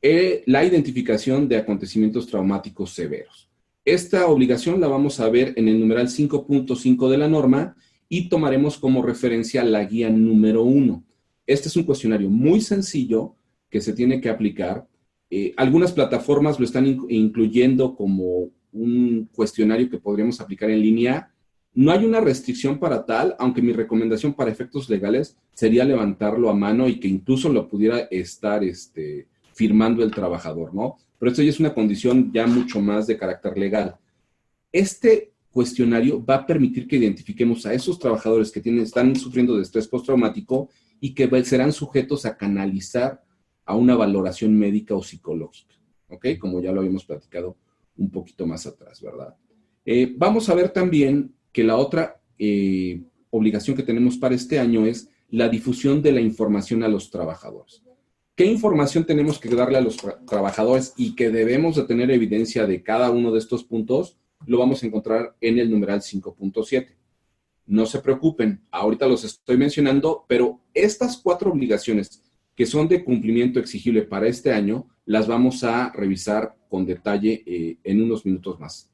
eh, la identificación de acontecimientos traumáticos severos. Esta obligación la vamos a ver en el numeral 5.5 de la norma y tomaremos como referencia la guía número 1. Este es un cuestionario muy sencillo que se tiene que aplicar. Eh, algunas plataformas lo están incluyendo como un cuestionario que podríamos aplicar en línea. No hay una restricción para tal, aunque mi recomendación para efectos legales sería levantarlo a mano y que incluso lo pudiera estar este, firmando el trabajador, ¿no? Pero esto ya es una condición ya mucho más de carácter legal. Este cuestionario va a permitir que identifiquemos a esos trabajadores que están sufriendo de estrés postraumático y que serán sujetos a canalizar a una valoración médica o psicológica, ¿ok? Como ya lo habíamos platicado un poquito más atrás, ¿verdad? Eh, vamos a ver también que la otra eh, obligación que tenemos para este año es la difusión de la información a los trabajadores. ¿Qué información tenemos que darle a los trabajadores y que debemos de tener evidencia de cada uno de estos puntos? Lo vamos a encontrar en el numeral 5.7. No se preocupen, ahorita los estoy mencionando, pero estas cuatro obligaciones que son de cumplimiento exigible para este año, las vamos a revisar con detalle eh, en unos minutos más.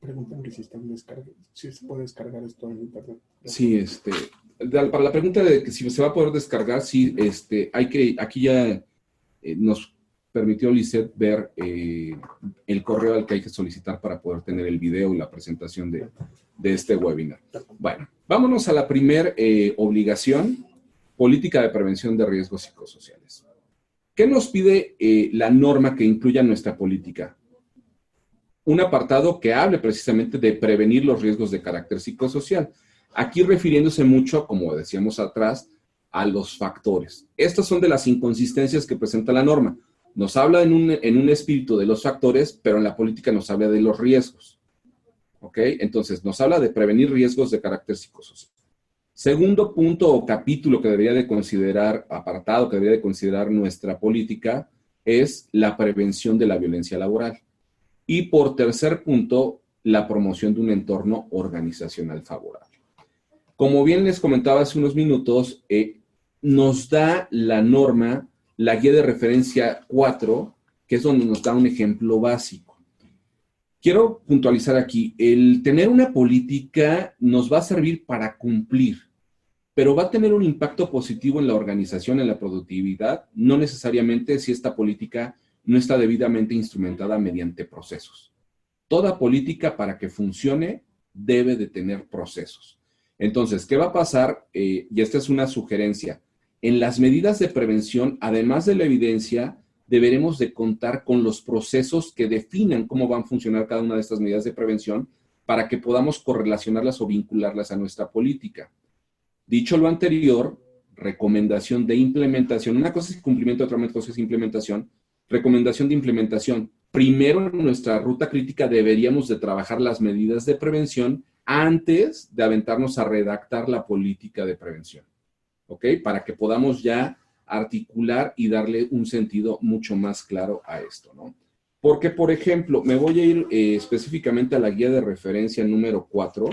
Preguntan que si, si se puede descargar esto en internet. Sí, este, para la pregunta de que si se va a poder descargar, sí, este, hay que, aquí ya eh, nos permitió Lisette ver eh, el correo al que hay que solicitar para poder tener el video y la presentación de, este webinar. Bueno, vámonos a la primera eh, obligación, política de prevención de riesgos psicosociales. ¿Qué nos pide la norma que incluya nuestra política? Un apartado que hable precisamente de prevenir los riesgos de carácter psicosocial. Aquí refiriéndose mucho, como decíamos atrás, a los factores. Estas son de las inconsistencias que presenta la norma. Nos habla en un, en un espíritu de los factores, pero en la política nos habla de los riesgos. ¿Ok? Entonces, nos habla de prevenir riesgos de carácter psicosocial. Segundo punto o capítulo que debería de considerar, apartado que debería de considerar nuestra política, es la prevención de la violencia laboral. Y por tercer punto, la promoción de un entorno organizacional favorable. Como bien les comentaba hace unos minutos, eh, nos da la norma, la guía de referencia 4, que es donde nos da un ejemplo básico. Quiero puntualizar aquí, el tener una política nos va a servir para cumplir, pero va a tener un impacto positivo en la organización, en la productividad, no necesariamente si esta política no está debidamente instrumentada mediante procesos. Toda política para que funcione debe de tener procesos. Entonces, ¿qué va a pasar? Eh, y esta es una sugerencia. En las medidas de prevención, además de la evidencia, deberemos de contar con los procesos que definan cómo van a funcionar cada una de estas medidas de prevención para que podamos correlacionarlas o vincularlas a nuestra política. Dicho lo anterior, recomendación de implementación. Una cosa es cumplimiento, otra cosa es implementación. Recomendación de implementación. Primero, en nuestra ruta crítica deberíamos de trabajar las medidas de prevención antes de aventarnos a redactar la política de prevención, ¿ok? Para que podamos ya articular y darle un sentido mucho más claro a esto, ¿no? Porque, por ejemplo, me voy a ir eh, específicamente a la guía de referencia número 4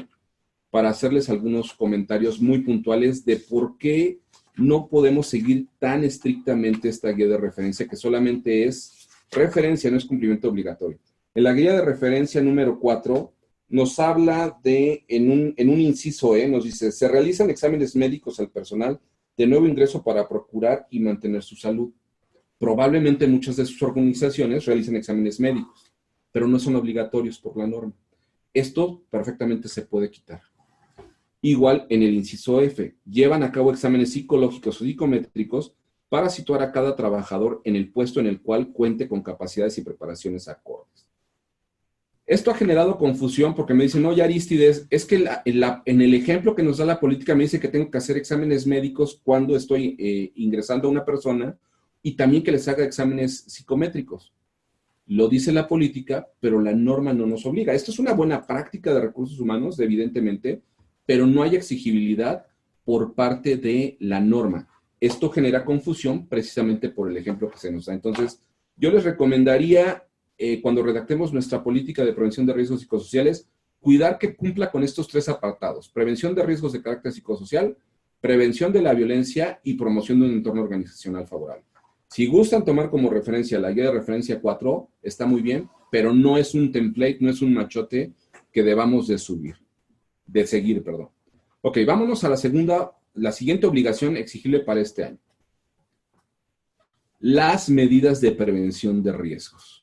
para hacerles algunos comentarios muy puntuales de por qué no podemos seguir tan estrictamente esta guía de referencia que solamente es referencia, no es cumplimiento obligatorio. En la guía de referencia número 4 nos habla de, en un, en un inciso E, nos dice, se realizan exámenes médicos al personal de nuevo ingreso para procurar y mantener su salud. Probablemente muchas de sus organizaciones realicen exámenes médicos, pero no son obligatorios por la norma. Esto perfectamente se puede quitar. Igual en el inciso F, llevan a cabo exámenes psicológicos o psicométricos para situar a cada trabajador en el puesto en el cual cuente con capacidades y preparaciones acordes. Esto ha generado confusión porque me dicen, oye Aristides, es que en el ejemplo que nos da la política me dice que tengo que hacer exámenes médicos cuando estoy eh, ingresando a una persona y también que les haga exámenes psicométricos. Lo dice la política, pero la norma no nos obliga. Esto es una buena práctica de recursos humanos, evidentemente, pero no hay exigibilidad por parte de la norma. Esto genera confusión precisamente por el ejemplo que se nos da. Entonces, Yo les recomendaría, eh, cuando redactemos nuestra política de prevención de riesgos psicosociales, cuidar que cumpla con estos tres apartados. Prevención de riesgos de carácter psicosocial, prevención de la violencia y promoción de un entorno organizacional favorable. Si gustan tomar como referencia la guía de referencia 4, está muy bien, pero no es un template, no es un machote que debamos de subir, de seguir, perdón. Ok, vámonos a la segunda, la siguiente obligación exigible para este año. Las medidas de prevención de riesgos.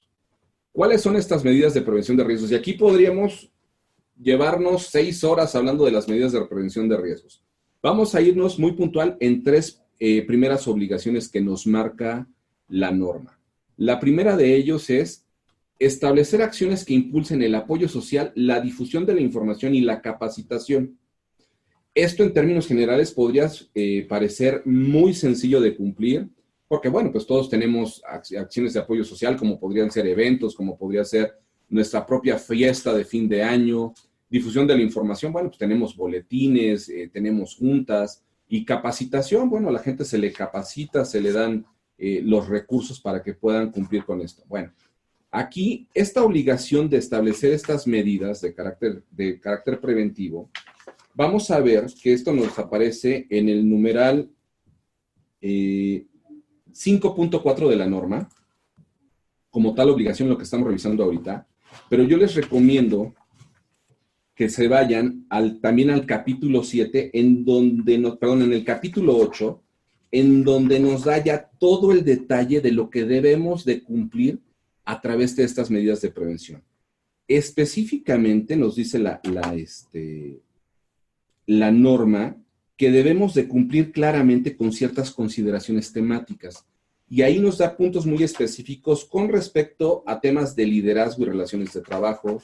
¿Cuáles son estas medidas de prevención de riesgos? Y aquí podríamos llevarnos seis horas hablando de las medidas de prevención de riesgos. Vamos a irnos muy puntual en tres eh, primeras obligaciones que nos marca la norma. La primera de ellos es establecer acciones que impulsen el apoyo social, la difusión de la información y la capacitación. Esto en términos generales podría eh, parecer muy sencillo de cumplir, porque bueno, pues todos tenemos acciones de apoyo social, como podrían ser eventos, como podría ser nuestra propia fiesta de fin de año, difusión de la información, bueno, pues tenemos boletines, eh, tenemos juntas y capacitación, bueno, a la gente se le capacita, se le dan eh, los recursos para que puedan cumplir con esto. Bueno, aquí esta obligación de establecer estas medidas de carácter, de carácter preventivo, vamos a ver que esto nos aparece en el numeral 5.4 eh, de la norma, como tal obligación lo que estamos revisando ahorita, pero yo les recomiendo que se vayan al, también al capítulo 7, en donde nos, perdón, en el capítulo 8, en donde nos da ya todo el detalle de lo que debemos de cumplir a través de estas medidas de prevención. Específicamente nos dice la, la, este, la norma que debemos de cumplir claramente con ciertas consideraciones temáticas. Y ahí nos da puntos muy específicos con respecto a temas de liderazgo y relaciones de trabajo,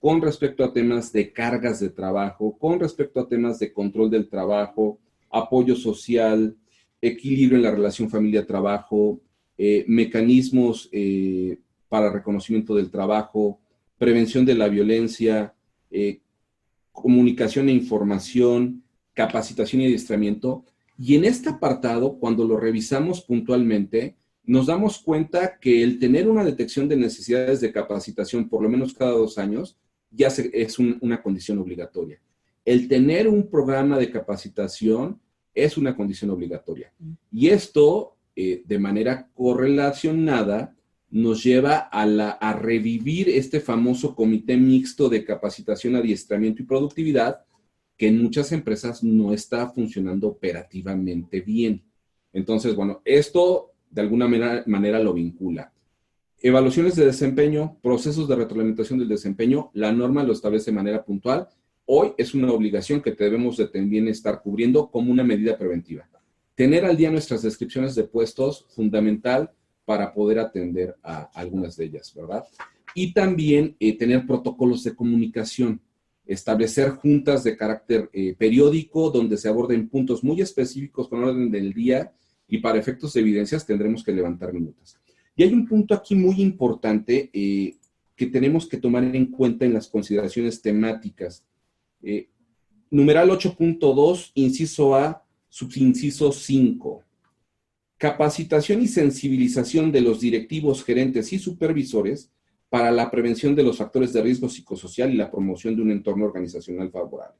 con respecto a temas de cargas de trabajo, con respecto a temas de control del trabajo, apoyo social, equilibrio en la relación familia-trabajo, eh, mecanismos eh, para reconocimiento del trabajo, prevención de la violencia, eh, comunicación e información, capacitación y adiestramiento. Y en este apartado, cuando lo revisamos puntualmente, nos damos cuenta que el tener una detección de necesidades de capacitación por lo menos cada dos años ya es una condición obligatoria. El tener un programa de capacitación es una condición obligatoria. Y esto, eh, de manera correlacionada, nos lleva a, la, a revivir este famoso comité mixto de capacitación, adiestramiento y productividad, que en muchas empresas no está funcionando operativamente bien. Entonces, bueno, esto de alguna manera, lo vincula. Evaluaciones de desempeño, procesos de retroalimentación del desempeño, la norma lo establece de manera puntual. Hoy es una obligación que debemos de también estar cubriendo como una medida preventiva. Tener al día nuestras descripciones de puestos, fundamental para poder atender a algunas de ellas, ¿verdad? Y también eh, tener protocolos de comunicación, establecer juntas de carácter eh, periódico donde se aborden puntos muy específicos con orden del día y para efectos de evidencias tendremos que levantar minutos. Y hay un punto aquí muy importante eh, que tenemos que tomar en cuenta en las consideraciones temáticas. Eh, numeral 8.2, inciso A, subinciso 5. Capacitación y sensibilización de los directivos, gerentes y supervisores para la prevención de los factores de riesgo psicosocial y la promoción de un entorno organizacional favorable.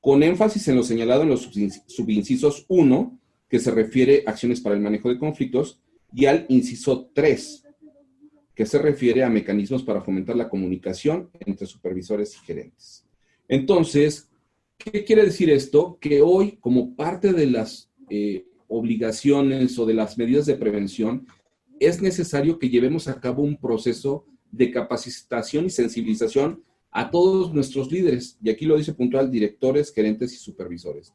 Con énfasis en lo señalado en los subincisos 1, que se refiere a acciones para el manejo de conflictos, y al inciso 3, que se refiere a mecanismos para fomentar la comunicación entre supervisores y gerentes. Entonces, ¿qué quiere decir esto? Que hoy, como parte de las eh, obligaciones o de las medidas de prevención, es necesario que llevemos a cabo un proceso de capacitación y sensibilización a todos nuestros líderes, y aquí lo dice puntual, directores, gerentes y supervisores.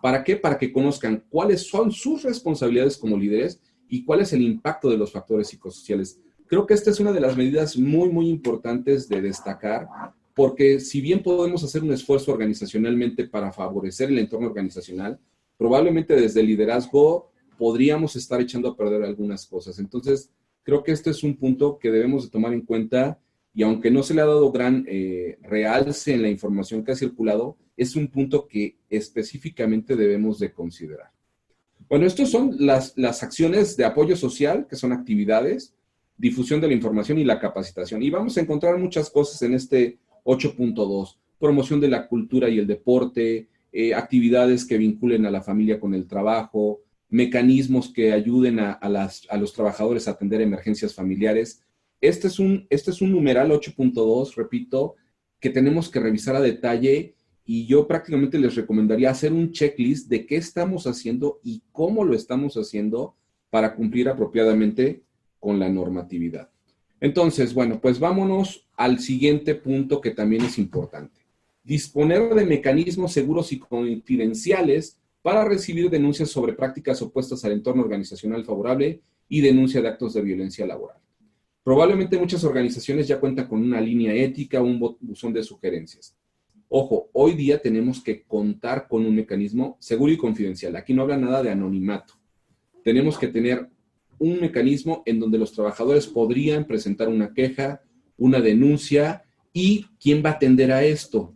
¿Para qué? Para que conozcan cuáles son sus responsabilidades como líderes y cuál es el impacto de los factores psicosociales. Creo que esta es una de las medidas muy, muy importantes de destacar, porque si bien podemos hacer un esfuerzo organizacionalmente para favorecer el entorno organizacional, probablemente desde el liderazgo podríamos estar echando a perder algunas cosas. Entonces, creo que este es un punto que debemos de tomar en cuenta y aunque no se le ha dado gran eh, realce en la información que ha circulado, es un punto que específicamente debemos de considerar. Bueno, estas son las, acciones de apoyo social, que son actividades. difusión de la información y la capacitación. Y vamos a encontrar muchas cosas en este 8.2, promoción de la cultura y el deporte, eh, actividades que vinculen a la familia con el trabajo, mecanismos que ayuden a, los trabajadores a atender emergencias familiares. Este es un, este es un numeral 8.2, repito, que tenemos que revisar a detalle y yo prácticamente les recomendaría hacer un checklist de qué estamos haciendo y cómo lo estamos haciendo para cumplir apropiadamente con la normatividad. Entonces, bueno, pues vámonos al siguiente punto que también es importante. Disponer de mecanismos seguros y confidenciales para recibir denuncias sobre prácticas opuestas al entorno organizacional favorable y denuncia de actos de violencia laboral. Probablemente muchas organizaciones ya cuentan con una línea ética o un buzón de sugerencias. Ojo, hoy día tenemos que contar con un mecanismo seguro y confidencial. Aquí no habla nada de anonimato. Tenemos que tener un mecanismo en donde los trabajadores podrían presentar una queja, una denuncia y quién va a atender a esto.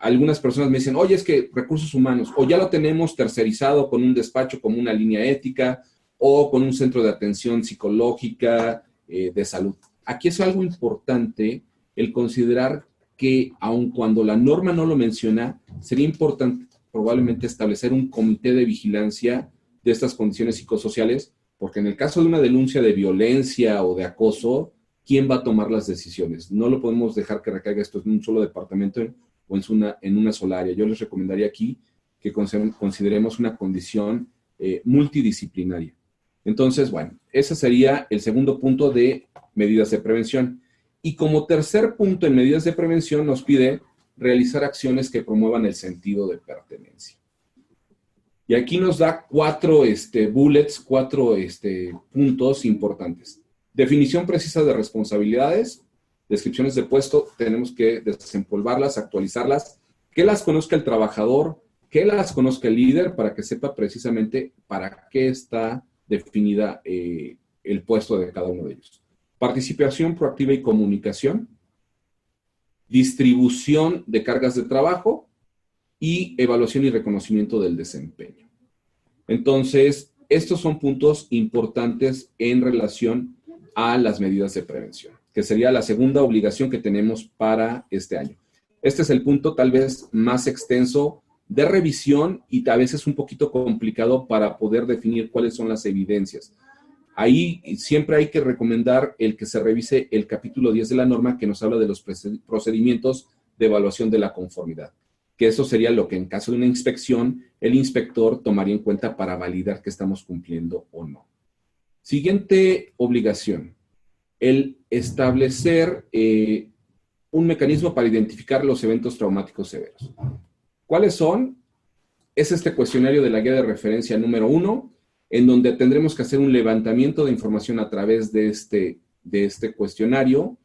Algunas personas me dicen, oye, es que recursos humanos, o ya lo tenemos tercerizado con un despacho como una línea ética o con un centro de atención psicológica eh, de salud. Aquí es algo importante el considerar que aun cuando la norma no lo menciona, sería importante probablemente establecer un comité de vigilancia de estas condiciones psicosociales porque en el caso de una denuncia de violencia o de acoso, ¿quién va a tomar las decisiones? No lo podemos dejar que recaiga esto en un solo departamento o en una, en una sola área. Yo les recomendaría aquí que consideremos una condición eh, multidisciplinaria. Entonces, bueno, ese sería el segundo punto de medidas de prevención. Y como tercer punto en medidas de prevención nos pide realizar acciones que promuevan el sentido de pertenencia. Y aquí nos da cuatro este, bullets, cuatro este, puntos importantes. Definición precisa de responsabilidades, descripciones de puesto, tenemos que desempolvarlas, actualizarlas, que las conozca el trabajador, que las conozca el líder para que sepa precisamente para qué está definida eh, el puesto de cada uno de ellos. Participación proactiva y comunicación, distribución de cargas de trabajo, y evaluación y reconocimiento del desempeño. Entonces, estos son puntos importantes en relación a las medidas de prevención, que sería la segunda obligación que tenemos para este año. Este es el punto tal vez más extenso de revisión y a veces un poquito complicado para poder definir cuáles son las evidencias. Ahí siempre hay que recomendar el que se revise el capítulo 10 de la norma que nos habla de los procedimientos de evaluación de la conformidad que eso sería lo que en caso de una inspección el inspector tomaría en cuenta para validar que estamos cumpliendo o no. Siguiente obligación, el establecer eh, un mecanismo para identificar los eventos traumáticos severos. ¿Cuáles son? Es este cuestionario de la guía de referencia número uno, en donde tendremos que hacer un levantamiento de información a través de este, de este cuestionario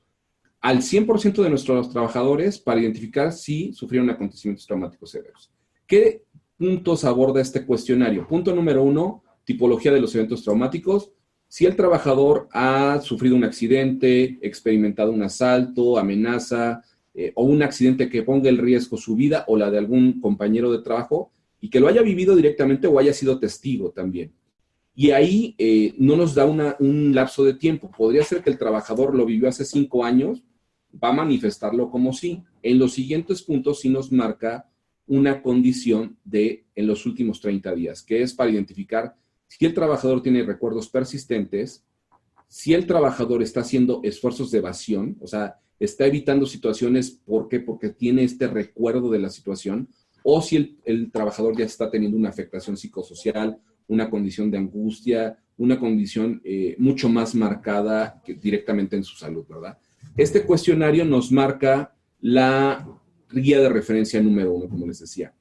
al 100% de nuestros trabajadores para identificar si sufrieron acontecimientos traumáticos severos. ¿Qué puntos aborda este cuestionario? Punto número uno, tipología de los eventos traumáticos. Si el trabajador ha sufrido un accidente, experimentado un asalto, amenaza eh, o un accidente que ponga en riesgo su vida o la de algún compañero de trabajo y que lo haya vivido directamente o haya sido testigo también. Y ahí eh, no nos da un lapso de tiempo. Podría ser que el trabajador lo vivió hace cinco años va a manifestarlo como sí. En los siguientes puntos sí nos marca una condición de en los últimos 30 días, que es para identificar si el trabajador tiene recuerdos persistentes, si el trabajador está haciendo esfuerzos de evasión, o sea, está evitando situaciones, ¿por qué? Porque tiene este recuerdo de la situación, o si el, trabajador ya está teniendo una afectación psicosocial, una condición de angustia, una condición eh, mucho más marcada que directamente en su salud, ¿verdad? Este cuestionario nos marca la guía de referencia número uno, como les decía.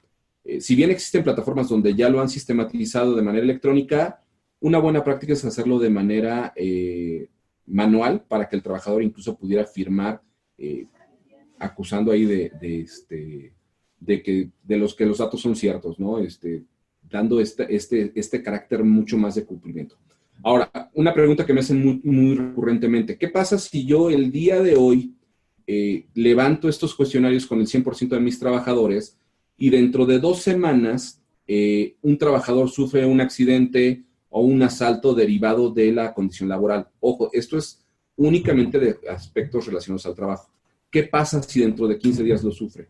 Eh, si bien existen plataformas donde ya lo han sistematizado de manera electrónica, una buena práctica es hacerlo de manera eh, manual para que el trabajador incluso pudiera firmar eh, acusando ahí de, este, de, que, de los que los datos son ciertos, ¿no? Este, dando este, este, este carácter mucho más de cumplimiento. Ahora, una pregunta que me hacen muy, recurrentemente, ¿qué pasa si yo el día de hoy levanto estos cuestionarios con el 100% de mis trabajadores y dentro de dos semanas eh, un trabajador sufre un accidente o un asalto derivado de la condición laboral? Ojo, esto es únicamente de aspectos relacionados al trabajo. ¿Qué pasa si dentro de 15 días lo sufre?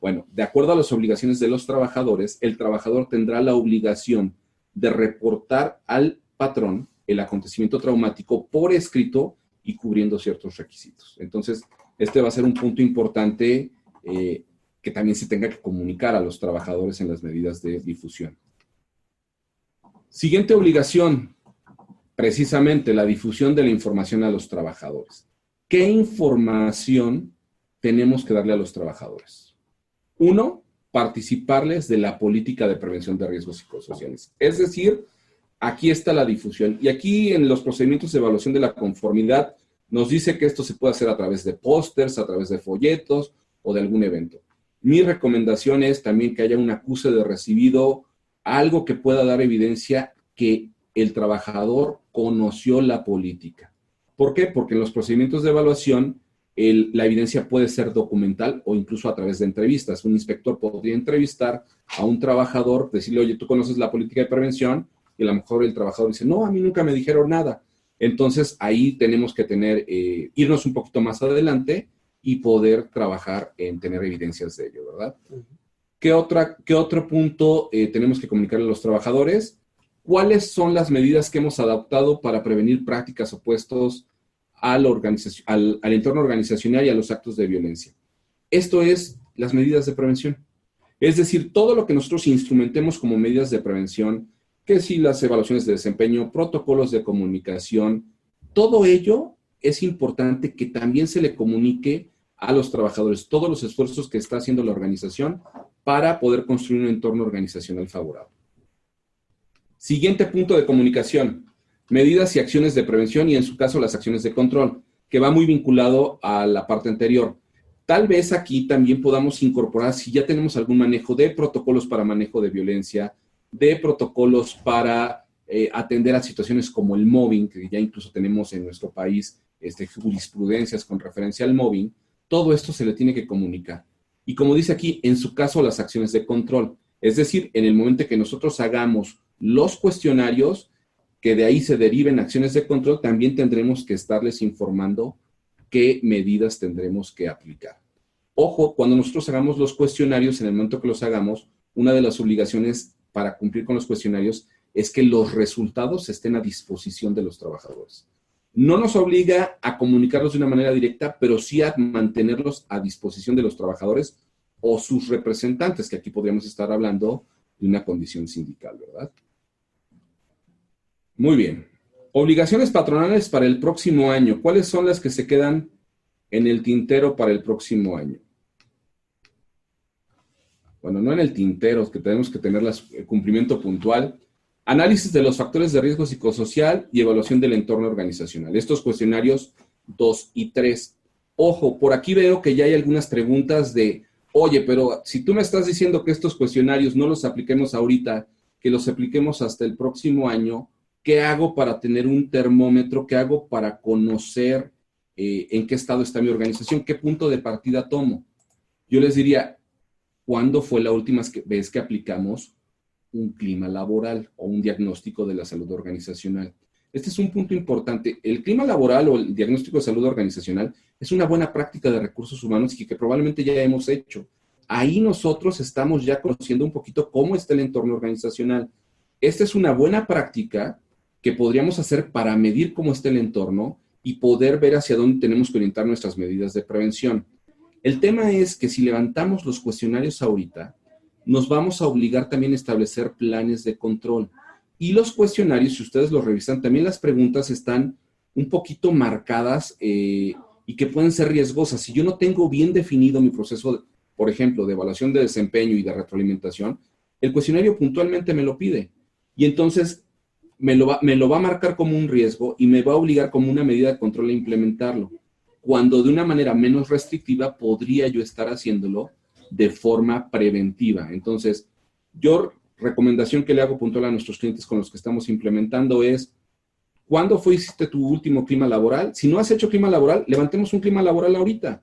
Bueno, de acuerdo a las obligaciones de los trabajadores, el trabajador tendrá la obligación de reportar al patrón el acontecimiento traumático por escrito y cubriendo ciertos requisitos. Entonces, este va a ser un punto importante eh, que también se tenga que comunicar a los trabajadores en las medidas de difusión. Siguiente obligación, precisamente la difusión de la información a los trabajadores. ¿Qué información tenemos que darle a los trabajadores? Uno, participarles de la política de prevención de riesgos psicosociales. Es decir, aquí está la difusión. Y aquí en los procedimientos de evaluación de la conformidad nos dice que esto se puede hacer a través de pósters, a través de folletos o de algún evento. Mi recomendación es también que haya un acuse de recibido, algo que pueda dar evidencia que el trabajador conoció la política. ¿Por qué? Porque en los procedimientos de evaluación la evidencia puede ser documental o incluso a través de entrevistas. Un inspector podría entrevistar a un trabajador, decirle, oye, tú conoces la política de prevención, y a lo mejor el trabajador dice, no, a mí nunca me dijeron nada. Entonces ahí tenemos que tener, eh, irnos un poquito más adelante y poder trabajar en tener evidencias de ello, ¿verdad? ¿Qué, otra, ¿Qué otro punto eh, tenemos que comunicarle a los trabajadores? ¿Cuáles son las medidas que hemos adaptado para prevenir prácticas opuestas al, al, al entorno organizacional y a los actos de violencia? Esto es las medidas de prevención. Es decir, todo lo que nosotros instrumentemos como medidas de prevención, que si las evaluaciones de desempeño, protocolos de comunicación, todo ello es importante que también se le comunique a los trabajadores todos los esfuerzos que está haciendo la organización para poder construir un entorno organizacional favorable. Siguiente punto de comunicación, medidas y acciones de prevención y en su caso las acciones de control, que va muy vinculado a la parte anterior. Tal vez aquí también podamos incorporar, si ya tenemos algún manejo de protocolos para manejo de violencia, de protocolos para eh, atender a situaciones como el mobbing, que ya incluso tenemos en nuestro país este, jurisprudencias con referencia al mobbing, todo esto se le tiene que comunicar. Y como dice aquí, en su caso, las acciones de control. Es decir, en el momento que nosotros hagamos los cuestionarios, que de ahí se deriven acciones de control, también tendremos que estarles informando qué medidas tendremos que aplicar. Ojo, cuando nosotros hagamos los cuestionarios, en el momento que los hagamos, una de las obligaciones para cumplir con los cuestionarios es que los resultados estén a disposición de los trabajadores. No nos obliga a comunicarlos de una manera directa, pero sí a mantenerlos a disposición de los trabajadores o sus representantes, que aquí podríamos estar hablando de una condición sindical, ¿verdad? Muy bien. Obligaciones patronales para el próximo año. ¿Cuáles son las que se quedan en el tintero para el próximo año? Bueno, no en el tintero, que tenemos que tener el cumplimiento puntual. Análisis de los factores de riesgo psicosocial y evaluación del entorno organizacional. Estos cuestionarios 2 y 3. Ojo, por aquí veo que ya hay algunas preguntas de, oye, pero si tú me estás diciendo que estos cuestionarios no los apliquemos ahorita, que los apliquemos hasta el próximo año, ¿qué hago para tener un termómetro? ¿Qué hago para conocer eh, en qué estado está mi organización? ¿Qué punto de partida tomo? Yo les diría, ¿cuándo fue la última vez que aplicamos un clima laboral o un diagnóstico de la salud organizacional? Este es un punto importante. El clima laboral o el diagnóstico de salud organizacional es una buena práctica de recursos humanos y que probablemente ya hemos hecho. Ahí nosotros estamos ya conociendo un poquito cómo está el entorno organizacional. Esta es una buena práctica que podríamos hacer para medir cómo está el entorno y poder ver hacia dónde tenemos que orientar nuestras medidas de prevención. El tema es que si levantamos los cuestionarios ahorita, nos vamos a obligar también a establecer planes de control. Y los cuestionarios, si ustedes los revisan, también las preguntas están un poquito marcadas eh, y que pueden ser riesgosas. Si yo no tengo bien definido mi proceso, por ejemplo, de evaluación de desempeño y de retroalimentación, el cuestionario puntualmente me lo pide. Y entonces me lo, me lo va a marcar como un riesgo y me va a obligar como una medida de control a implementarlo, cuando de una manera menos restrictiva podría yo estar haciéndolo de forma preventiva. Entonces, yo recomendación que le hago puntual a nuestros clientes con los que estamos implementando es, ¿cuándo fue hiciste tu último clima laboral? Si no has hecho clima laboral, levantemos un clima laboral ahorita.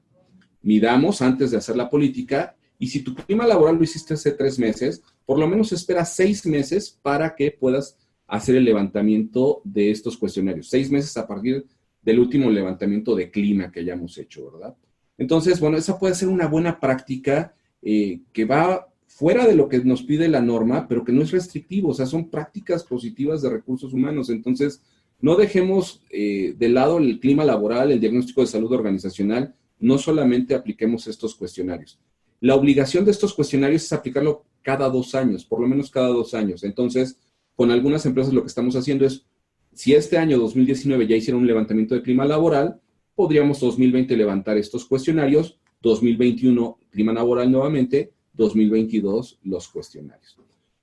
Midamos antes de hacer la política y si tu clima laboral lo hiciste hace tres meses, por lo menos espera seis meses para que puedas hacer el levantamiento de estos cuestionarios. Seis meses a partir del último levantamiento de clima que hayamos hecho, ¿verdad? Entonces, bueno, esa puede ser una buena práctica eh, que va fuera de lo que nos pide la norma, pero que no es restrictivo, o sea, son prácticas positivas de recursos humanos. Entonces, no dejemos eh, de lado el clima laboral, el diagnóstico de salud organizacional, no solamente apliquemos estos cuestionarios. La obligación de estos cuestionarios es aplicarlo cada dos años, por lo menos cada dos años. Entonces, con algunas empresas lo que estamos haciendo es, si este año 2019 ya hicieron un levantamiento de clima laboral, podríamos 2020 levantar estos cuestionarios, 2021 clima laboral nuevamente, 2022 los cuestionarios.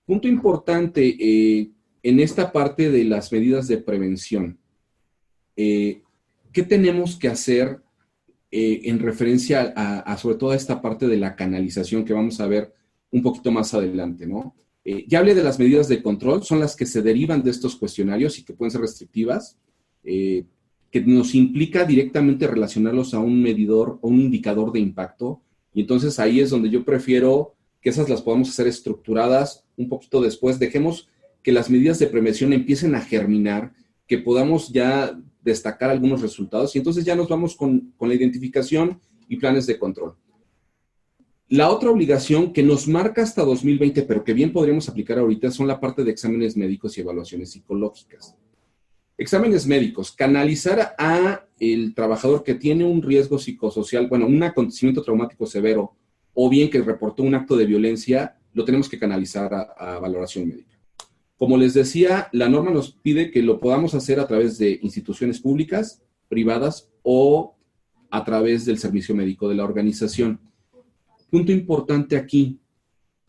Punto importante eh, en esta parte de las medidas de prevención. Eh, ¿Qué tenemos que hacer eh, en referencia a, sobre todo a esta parte de la canalización que vamos a ver un poquito más adelante, ¿no? ya hablé de las medidas de control, son las que se derivan de estos cuestionarios y que pueden ser restrictivas, que nos implica directamente relacionarlos a un medidor o un indicador de impacto y entonces ahí es donde yo prefiero que esas las podamos hacer estructuradas un poquito después. Dejemos que las medidas de prevención empiecen a germinar, que podamos ya destacar algunos resultados y entonces ya nos vamos con, con la identificación y planes de control. La otra obligación que nos marca hasta 2020, pero que bien podríamos aplicar ahorita, son la parte de exámenes médicos y evaluaciones psicológicas. Exámenes médicos, canalizar a el trabajador que tiene un riesgo psicosocial, bueno, un acontecimiento traumático severo, o bien que reportó un acto de violencia, lo tenemos que canalizar a, valoración médica. Como les decía, la norma nos pide que lo podamos hacer a través de instituciones públicas, privadas o a través del servicio médico de la organización. Punto importante aquí.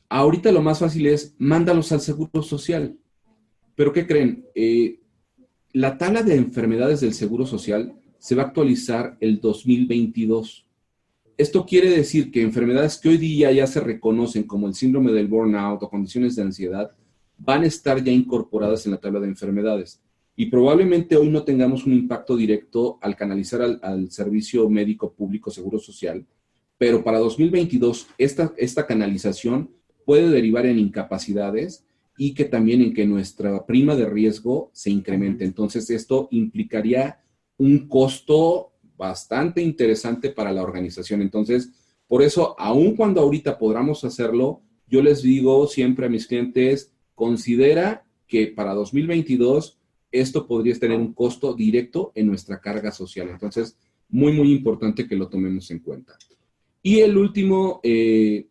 Ahorita lo más fácil es mándalos al Seguro Social. Pero ¿qué creen? Eh, la tabla de enfermedades del Seguro Social se va a actualizar el 2022. Esto quiere decir que enfermedades que hoy día ya se reconocen como el síndrome del burnout o condiciones de ansiedad van a estar ya incorporadas en la tabla de enfermedades. Y probablemente hoy no tengamos un impacto directo al canalizar al, servicio médico público Seguro Social, pero para 2022 esta, esta canalización puede derivar en incapacidades y que también en que nuestra prima de riesgo se incremente. Entonces, esto implicaría un costo bastante interesante para la organización. Entonces, por eso, aun cuando ahorita podamos hacerlo, yo les digo siempre a mis clientes, considera que para 2022 esto podría tener un costo directo en nuestra carga social. Entonces, muy, muy importante que lo tomemos en cuenta. Y el último eh,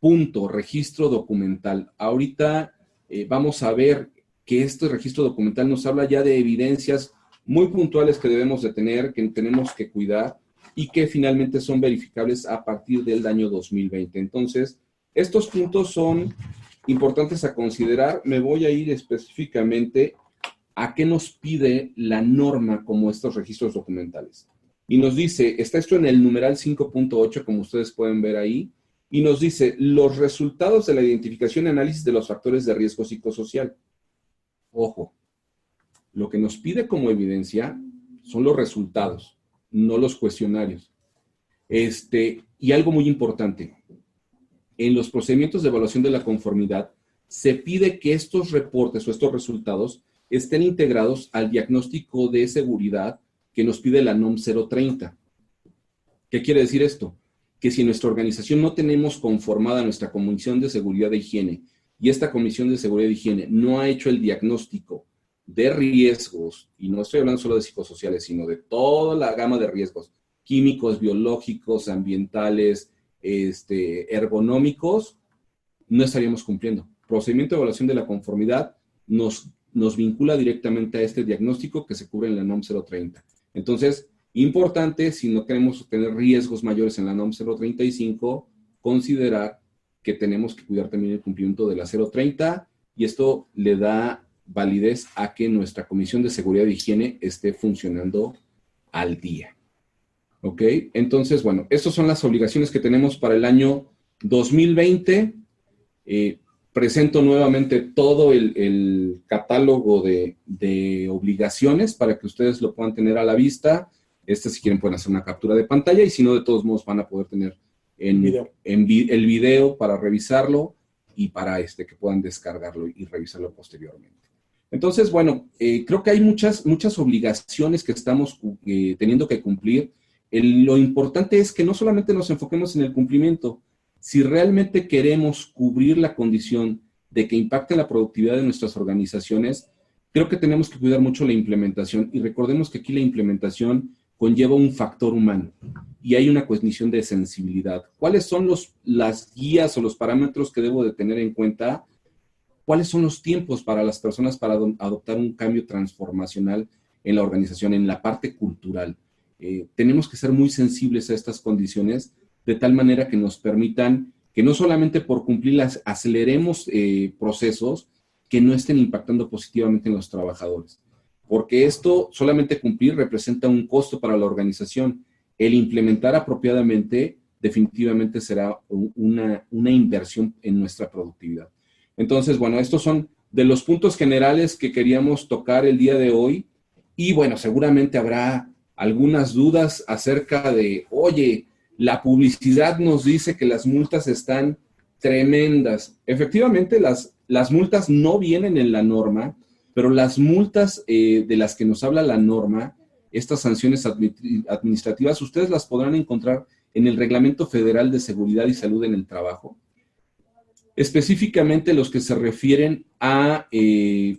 punto, registro documental. Ahorita eh, vamos a ver que este registro documental nos habla ya de evidencias muy puntuales que debemos de tener, que tenemos que cuidar y que finalmente son verificables a partir del año 2020. Entonces, estos puntos son importantes a considerar. Me voy a ir específicamente a qué nos pide la norma como estos registros documentales. Y nos dice, está esto en el numeral 5.8, como ustedes pueden ver ahí, y nos dice los resultados de la identificación y análisis de los factores de riesgo psicosocial. Ojo, lo que nos pide como evidencia son los resultados, no los cuestionarios. Este, y algo muy importante, en los procedimientos de evaluación de la conformidad se pide que estos reportes o estos resultados estén integrados al diagnóstico de seguridad que nos pide la NOM 030. ¿Qué quiere decir esto? Que si nuestra organización no tenemos conformada nuestra Comisión de Seguridad de Higiene y esta Comisión de Seguridad de Higiene no ha hecho el diagnóstico de riesgos, y no estoy hablando solo de psicosociales, sino de toda la gama de riesgos, químicos, biológicos, ambientales, este, ergonómicos, no estaríamos cumpliendo. Procedimiento de evaluación de la conformidad nos, nos vincula directamente a este diagnóstico que se cubre en la NOM 030. Entonces, Importante, si no queremos tener riesgos mayores en la NOM 035, considerar que tenemos que cuidar también el cumplimiento de la 030 y esto le da validez a que nuestra Comisión de Seguridad y Higiene esté funcionando al día. ¿Ok? Entonces, bueno, estas son las obligaciones que tenemos para el año 2020. Eh, presento nuevamente todo el, catálogo de, de, obligaciones para que ustedes lo puedan tener a la vista. Este, si quieren, pueden hacer una captura de pantalla y si no, de todos modos van a poder tener en, el video para revisarlo y para este, que puedan descargarlo y revisarlo posteriormente. Entonces, bueno, eh, creo que hay muchas, muchas obligaciones que estamos eh, teniendo que cumplir. lo importante es que no solamente nos enfoquemos en el cumplimiento, si realmente queremos cubrir la condición de que impacte la productividad de nuestras organizaciones, creo que tenemos que cuidar mucho la implementación y recordemos que aquí la implementación conlleva un factor humano y hay una condición de sensibilidad. ¿Cuáles son los, las guías o los parámetros que debo de tener en cuenta? ¿Cuáles son los tiempos para las personas para adoptar un cambio transformacional en la organización, en la parte cultural? Eh, tenemos que ser muy sensibles a estas condiciones de tal manera que nos permitan que no solamente por cumplirlas aceleremos eh, procesos que no estén impactando positivamente en los trabajadores, porque esto solamente cumplir representa un costo para la organización. El implementar apropiadamente definitivamente será una, una inversión en nuestra productividad. Entonces, bueno, estos son de los puntos generales que queríamos tocar el día de hoy. Y bueno, seguramente habrá algunas dudas acerca de, oye, la publicidad nos dice que las multas están tremendas. Efectivamente, las, las multas no vienen en la norma, pero las multas eh, de las que nos habla la norma, estas sanciones administrativas, ustedes las podrán encontrar en el Reglamento Federal de Seguridad y Salud en el Trabajo, específicamente los que se refieren a, eh,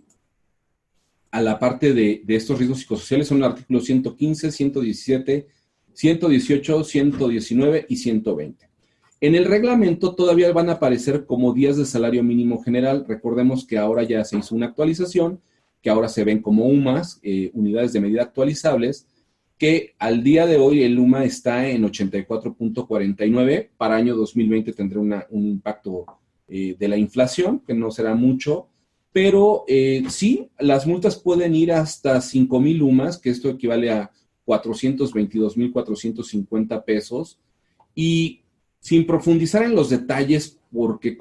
a la parte de, de, estos riesgos psicosociales son los artículos 115, 117, 118, 119 y 120. En el reglamento todavía van a aparecer como días de salario mínimo general. Recordemos que ahora ya se hizo una actualización, que ahora se ven como UMAS, eh, unidades de medida actualizables, que al día de hoy el UMA está en 84.49. Para año 2020 tendrá un impacto eh, de la inflación, que no será mucho, pero eh, sí, las multas pueden ir hasta 5 mil UMAS, que esto equivale a 422.450 pesos. Y sin profundizar en los detalles, porque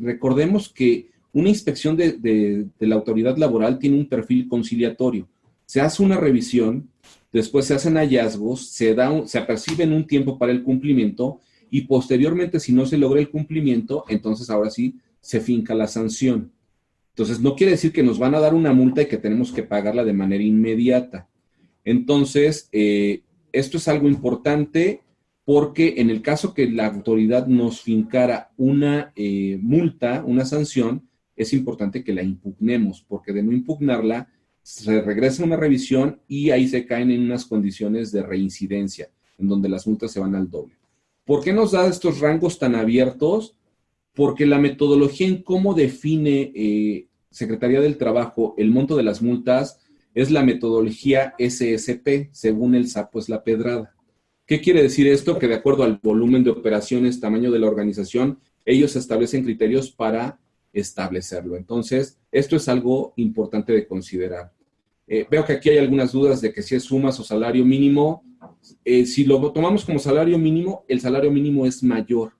recordemos que una inspección de, la autoridad laboral tiene un perfil conciliatorio. Se hace una revisión, después se hacen hallazgos, se, da se aperciben un tiempo para el cumplimiento y posteriormente, si no se logra el cumplimiento, entonces ahora sí se finca la sanción. Entonces, no quiere decir que nos van a dar una multa y que tenemos que pagarla de manera inmediata. Entonces, eh, esto es algo importante porque en el caso que la autoridad nos fincara una eh, multa, una sanción, es importante que la impugnemos, porque de no impugnarla, se regresa una revisión y ahí se caen en unas condiciones de reincidencia, en donde las multas se van al doble. ¿Por qué nos da estos rangos tan abiertos? Porque la metodología en cómo define eh, Secretaría del Trabajo el monto de las multas es la metodología SSP, según el sapo es la pedrada. ¿Qué quiere decir esto? Que de acuerdo al volumen de operaciones, tamaño de la organización, ellos establecen criterios para establecerlo. Entonces, esto es algo importante de considerar. Eh, veo que aquí hay algunas dudas de que si es sumas o salario mínimo. Eh, si lo tomamos como salario mínimo, el salario mínimo es mayor.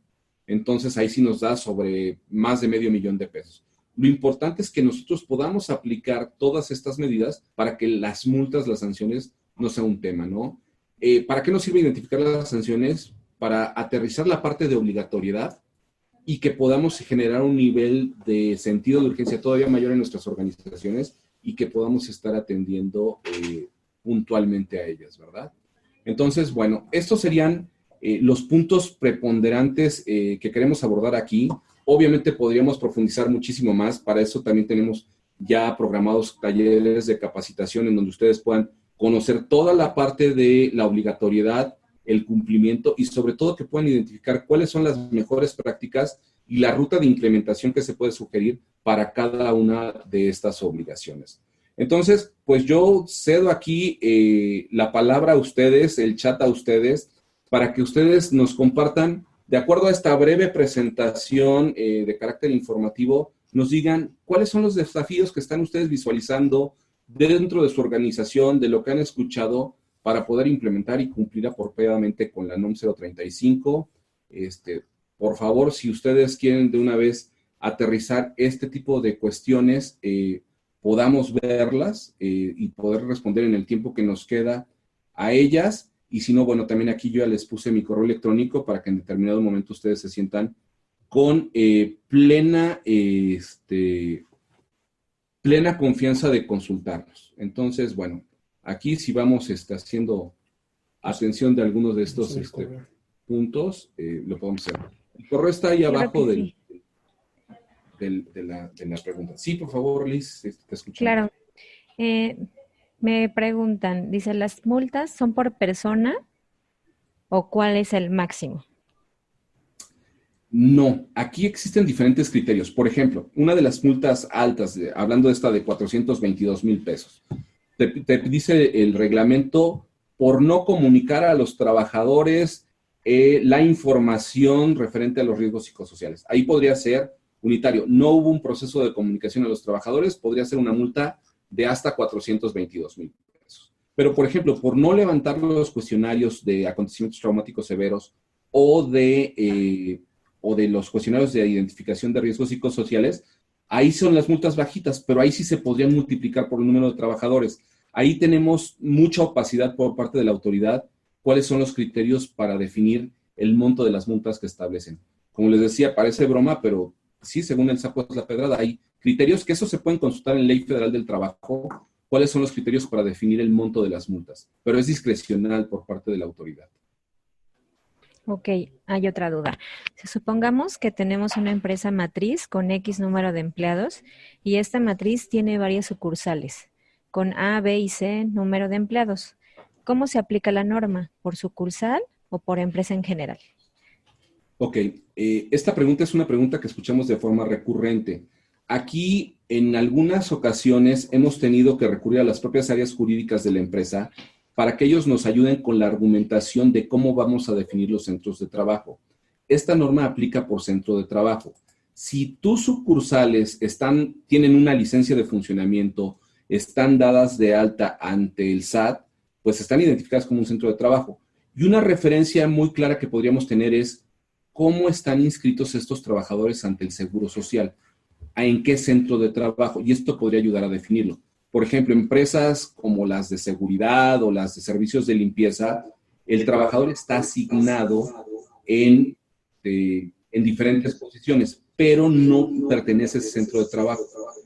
Entonces, ahí sí nos da sobre más de medio millón de pesos. Lo importante es que nosotros podamos aplicar todas estas medidas para que las multas, las sanciones no sean un tema, ¿no? Eh, ¿Para qué nos sirve identificar las sanciones? Para aterrizar la parte de obligatoriedad y que podamos generar un nivel de sentido de urgencia todavía mayor en nuestras organizaciones y que podamos estar atendiendo eh, puntualmente a ellas, ¿verdad? Entonces, bueno, estos serían eh, los puntos preponderantes que queremos abordar aquí. Obviamente podríamos profundizar muchísimo más, para eso también tenemos ya programados talleres de capacitación en donde ustedes puedan conocer toda la parte de la obligatoriedad, el cumplimiento y sobre todo que puedan identificar cuáles son las mejores prácticas y la ruta de implementación que se puede sugerir para cada una de estas obligaciones. Entonces, pues yo cedo aquí eh, la palabra a ustedes, el chat a ustedes, para que ustedes nos compartan de acuerdo a esta breve presentación eh, de carácter informativo, nos digan cuáles son los desafíos que están ustedes visualizando dentro de su organización, de lo que han escuchado para poder implementar y cumplir apropiadamente con la NOM 035. Este, por favor, si ustedes quieren de una vez aterrizar este tipo de cuestiones, eh, podamos verlas eh, y poder responder en el tiempo que nos queda a ellas y si no, bueno, también aquí yo ya les puse mi correo electrónico para que en determinado momento ustedes se sientan con eh, plena, este, plena confianza de consultarnos. Entonces, bueno, aquí si vamos este, haciendo atención de algunos de estos este, puntos, eh, lo podemos hacer. El correo está ahí abajo del, de, la, pregunta. Sí, por favor, Liz, te escucho. Claro. Eh, me preguntan, dice, ¿las multas son por persona o cuál es el máximo? No, aquí existen diferentes criterios. Por ejemplo, una de las multas altas, hablando de esta de 422 mil pesos, te, dice el reglamento por no comunicar a los trabajadores eh, la información referente a los riesgos psicosociales. Ahí podría ser unitario. No hubo un proceso de comunicación a los trabajadores, podría ser una multa de hasta 422 mil pesos. Pero, por ejemplo, por no levantar los cuestionarios de acontecimientos traumáticos severos o de, eh, o de los cuestionarios de identificación de riesgos psicosociales, ahí son las multas bajitas, pero ahí sí se podrían multiplicar por el número de trabajadores. Ahí tenemos mucha opacidad por parte de la autoridad, cuáles son los criterios para definir el monto de las multas que establecen. Como les decía, parece broma, pero sí, según el sapo es la pedrada, hay criterios que eso se pueden consultar en Ley Federal del Trabajo, cuáles son los criterios para definir el monto de las multas, pero es discrecional por parte de la autoridad. Ok, hay otra duda. Supongamos que tenemos una empresa matriz con X número de empleados y esta matriz tiene varias sucursales con A, B y C número de empleados. ¿Cómo se aplica la norma? ¿Por sucursal o por empresa en general? Ok, eh, esta pregunta es una pregunta que escuchamos de forma recurrente. Aquí, en algunas ocasiones, hemos tenido que recurrir a las propias áreas jurídicas de la empresa para que ellos nos ayuden con la argumentación de cómo vamos a definir los centros de trabajo. Esta norma aplica por centro de trabajo. Si tus sucursales están, tienen una licencia de funcionamiento, están dadas de alta ante el SAT, pues están identificadas como un centro de trabajo. Y una referencia muy clara que podríamos tener es cómo están inscritos estos trabajadores ante el Seguro Social, en qué centro de trabajo, y esto podría ayudar a definirlo. Por ejemplo, empresas como las de seguridad o las de servicios de limpieza, el trabajador está asignado en, eh, en diferentes posiciones, pero no pertenece a ese centro de trabajo.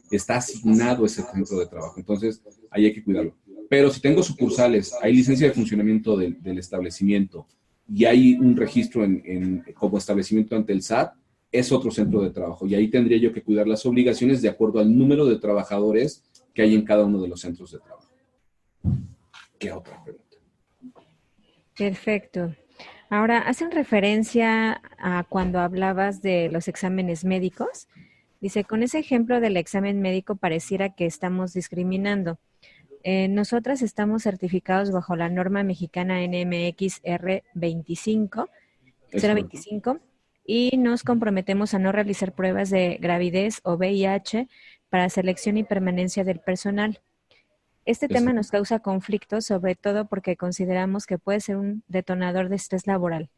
Está asignado a ese centro de trabajo. Entonces, ahí hay que cuidarlo. Pero si tengo sucursales, hay licencia de funcionamiento del, establecimiento, y hay un registro en, como establecimiento ante el SAT, es otro centro de trabajo. Y ahí tendría yo que cuidar las obligaciones de acuerdo al número de trabajadores que hay en cada uno de los centros de trabajo. ¿Qué otra pregunta? Perfecto. Ahora, hacen referencia a cuando hablabas de los exámenes médicos. Dice, con ese ejemplo del examen médico pareciera que estamos discriminando. Eh, nosotras estamos certificados bajo la norma mexicana NMX R25, 025 y nos comprometemos a no realizar pruebas de gravidez o VIH para selección y permanencia del personal. Este tema nos causa conflictos, sobre todo porque consideramos que puede ser un detonador de estrés laboral.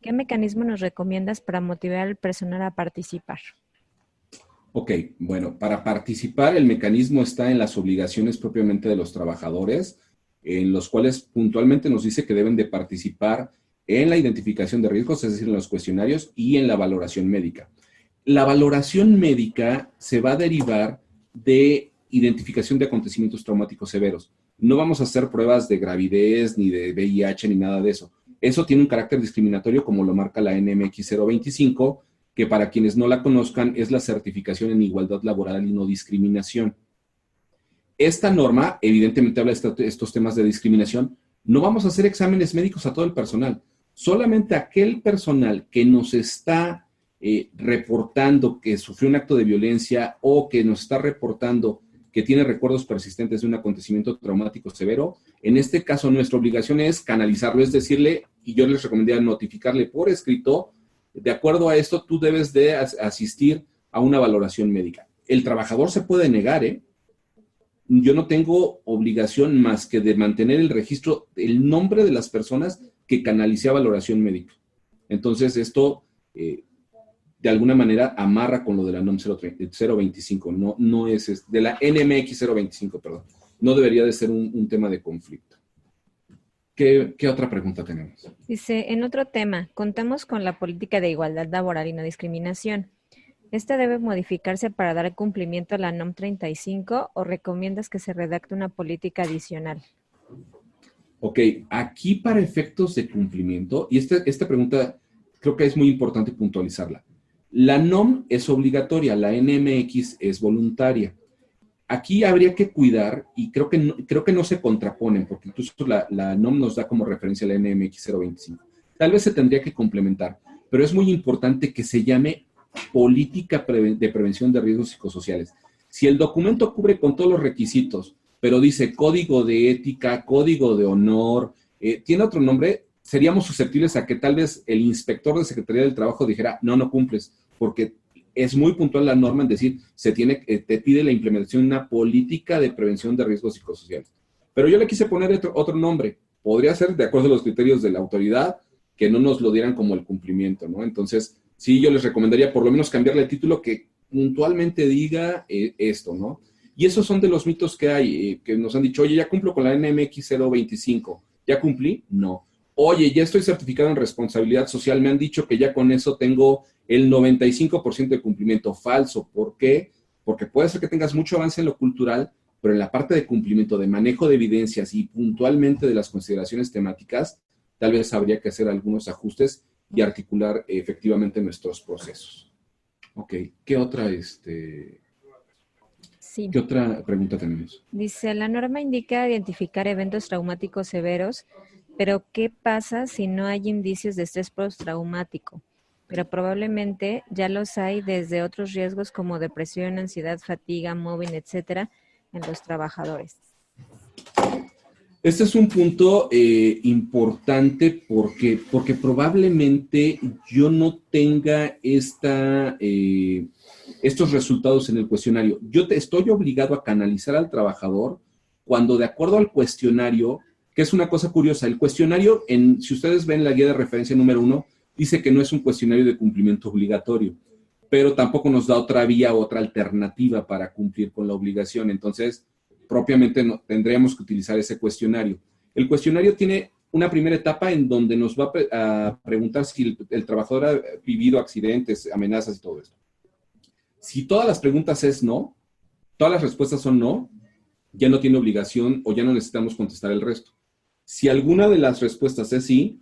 ¿Qué mecanismo nos recomiendas para motivar al personal a participar? Ok, bueno, para participar el mecanismo está en las obligaciones propiamente de los trabajadores, en los cuales puntualmente nos dice que deben de participar en la identificación de riesgos, es decir, en los cuestionarios y en la valoración médica. La valoración médica se va a derivar de identificación de acontecimientos traumáticos severos. No vamos a hacer pruebas de gravidez, ni de VIH, ni nada de eso. Eso tiene un carácter discriminatorio como lo marca la NMX 025 que para quienes no la conozcan es la certificación en igualdad laboral y no discriminación. Esta norma evidentemente habla de estos temas de discriminación. No vamos a hacer exámenes médicos a todo el personal, solamente aquel personal que nos está eh, reportando que sufrió un acto de violencia o que nos está reportando que tiene recuerdos persistentes de un acontecimiento traumático severo. En este caso, nuestra obligación es canalizarlo, es decirle, y yo les recomendaría notificarle por escrito de acuerdo a esto, tú debes de asistir a una valoración médica. El trabajador se puede negar, ¿eh? Yo no tengo obligación más que de mantener el registro, el nombre de las personas que canalicé a valoración médica. Entonces, esto eh, de alguna manera amarra con lo de la NOM 025, no, no es, de la NMX 025, perdón. No debería de ser un tema de conflicto. ¿Qué, otra pregunta tenemos? Dice, en otro tema, contamos con la política de igualdad laboral y no discriminación. ¿Esta debe modificarse para dar cumplimiento a la NOM 35 o recomiendas que se redacte una política adicional? Ok, aquí para efectos de cumplimiento, y esta, esta pregunta creo que es muy importante puntualizarla. La NOM es obligatoria, la NMX es voluntaria. Aquí habría que cuidar, y creo que no, creo que no se contraponen, porque incluso la, la NOM nos da como referencia la NMX 025. Tal vez se tendría que complementar, pero es muy importante que se llame política de prevención de riesgos psicosociales. Si el documento cubre con todos los requisitos, pero dice código de ética, código de honor, eh, tiene otro nombre, seríamos susceptibles a que tal vez el inspector de Secretaría del Trabajo dijera, no, no cumples, porque es muy puntual la norma en decir, se tiene, eh, te pide la implementación de una política de prevención de riesgos psicosociales. Pero yo le quise poner otro, otro nombre. Podría ser de acuerdo a los criterios de la autoridad, que no nos lo dieran como el cumplimiento, ¿no? Entonces, sí, yo les recomendaría por lo menos cambiarle el título que puntualmente diga eh, esto, ¿no? Y esos son de los mitos que hay, eh, que nos han dicho, oye, ya cumplo con la NMX 025, ¿ya cumplí? No. Oye, ya estoy certificado en responsabilidad social, me han dicho que ya con eso tengo el 95% de cumplimiento falso. ¿Por qué? Porque puede ser que tengas mucho avance en lo cultural, pero en la parte de cumplimiento, de manejo de evidencias y puntualmente de las consideraciones temáticas, tal vez habría que hacer algunos ajustes y articular efectivamente nuestros procesos. Ok, ¿qué otra, este, ¿qué otra pregunta tenemos? Dice, la norma indica identificar eventos traumáticos severos, pero ¿qué pasa si no hay indicios de estrés postraumático? Pero probablemente ya los hay desde otros riesgos como depresión, ansiedad, fatiga, móvil, etcétera, en los trabajadores. Este es un punto eh, importante porque, porque probablemente yo no tenga esta, eh, estos resultados en el cuestionario. Yo te, estoy obligado a canalizar al trabajador cuando de acuerdo al cuestionario, que es una cosa curiosa, el cuestionario, en, si ustedes ven la guía de referencia número uno, dice que no es un cuestionario de cumplimiento obligatorio, pero tampoco nos da otra vía, otra alternativa para cumplir con la obligación. Entonces, propiamente no, tendríamos que utilizar ese cuestionario. El cuestionario tiene una primera etapa en donde nos va a preguntar si el, trabajador ha vivido accidentes, amenazas y todo esto. Si todas las preguntas es no, todas las respuestas son no, ya no tiene obligación o ya no necesitamos contestar el resto. Si alguna de las respuestas es sí,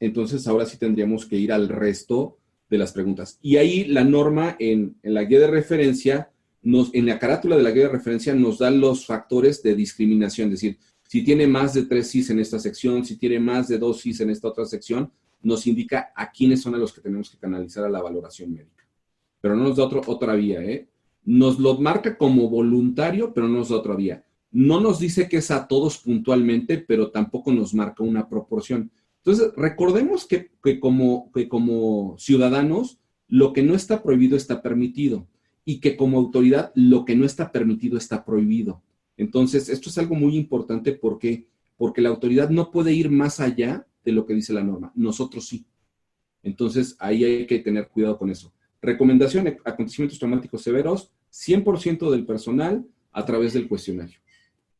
entonces ahora sí tendríamos que ir al resto de las preguntas. Y ahí la norma en, la guía de referencia en la carátula de la guía de referencia nos da los factores de discriminación, es decir, si tiene más de tres CIS en esta sección, si tiene más de dos CIS en esta otra sección, nos indica a quiénes son a los que tenemos que canalizar a la valoración médica. Pero no nos da otra vía, ¿eh? Nos lo marca como voluntario, pero no nos da otra vía. No nos dice que es a todos puntualmente, pero tampoco nos marca una proporción. Entonces, recordemos que, como, que como ciudadanos, lo que no está prohibido está permitido y que como autoridad lo que no está permitido está prohibido. Entonces, esto es algo muy importante porque, porque la autoridad no puede ir más allá de lo que dice la norma. Nosotros sí. Entonces, ahí hay que tener cuidado con eso. Recomendación, acontecimientos traumáticos severos, 100% del personal a través del cuestionario.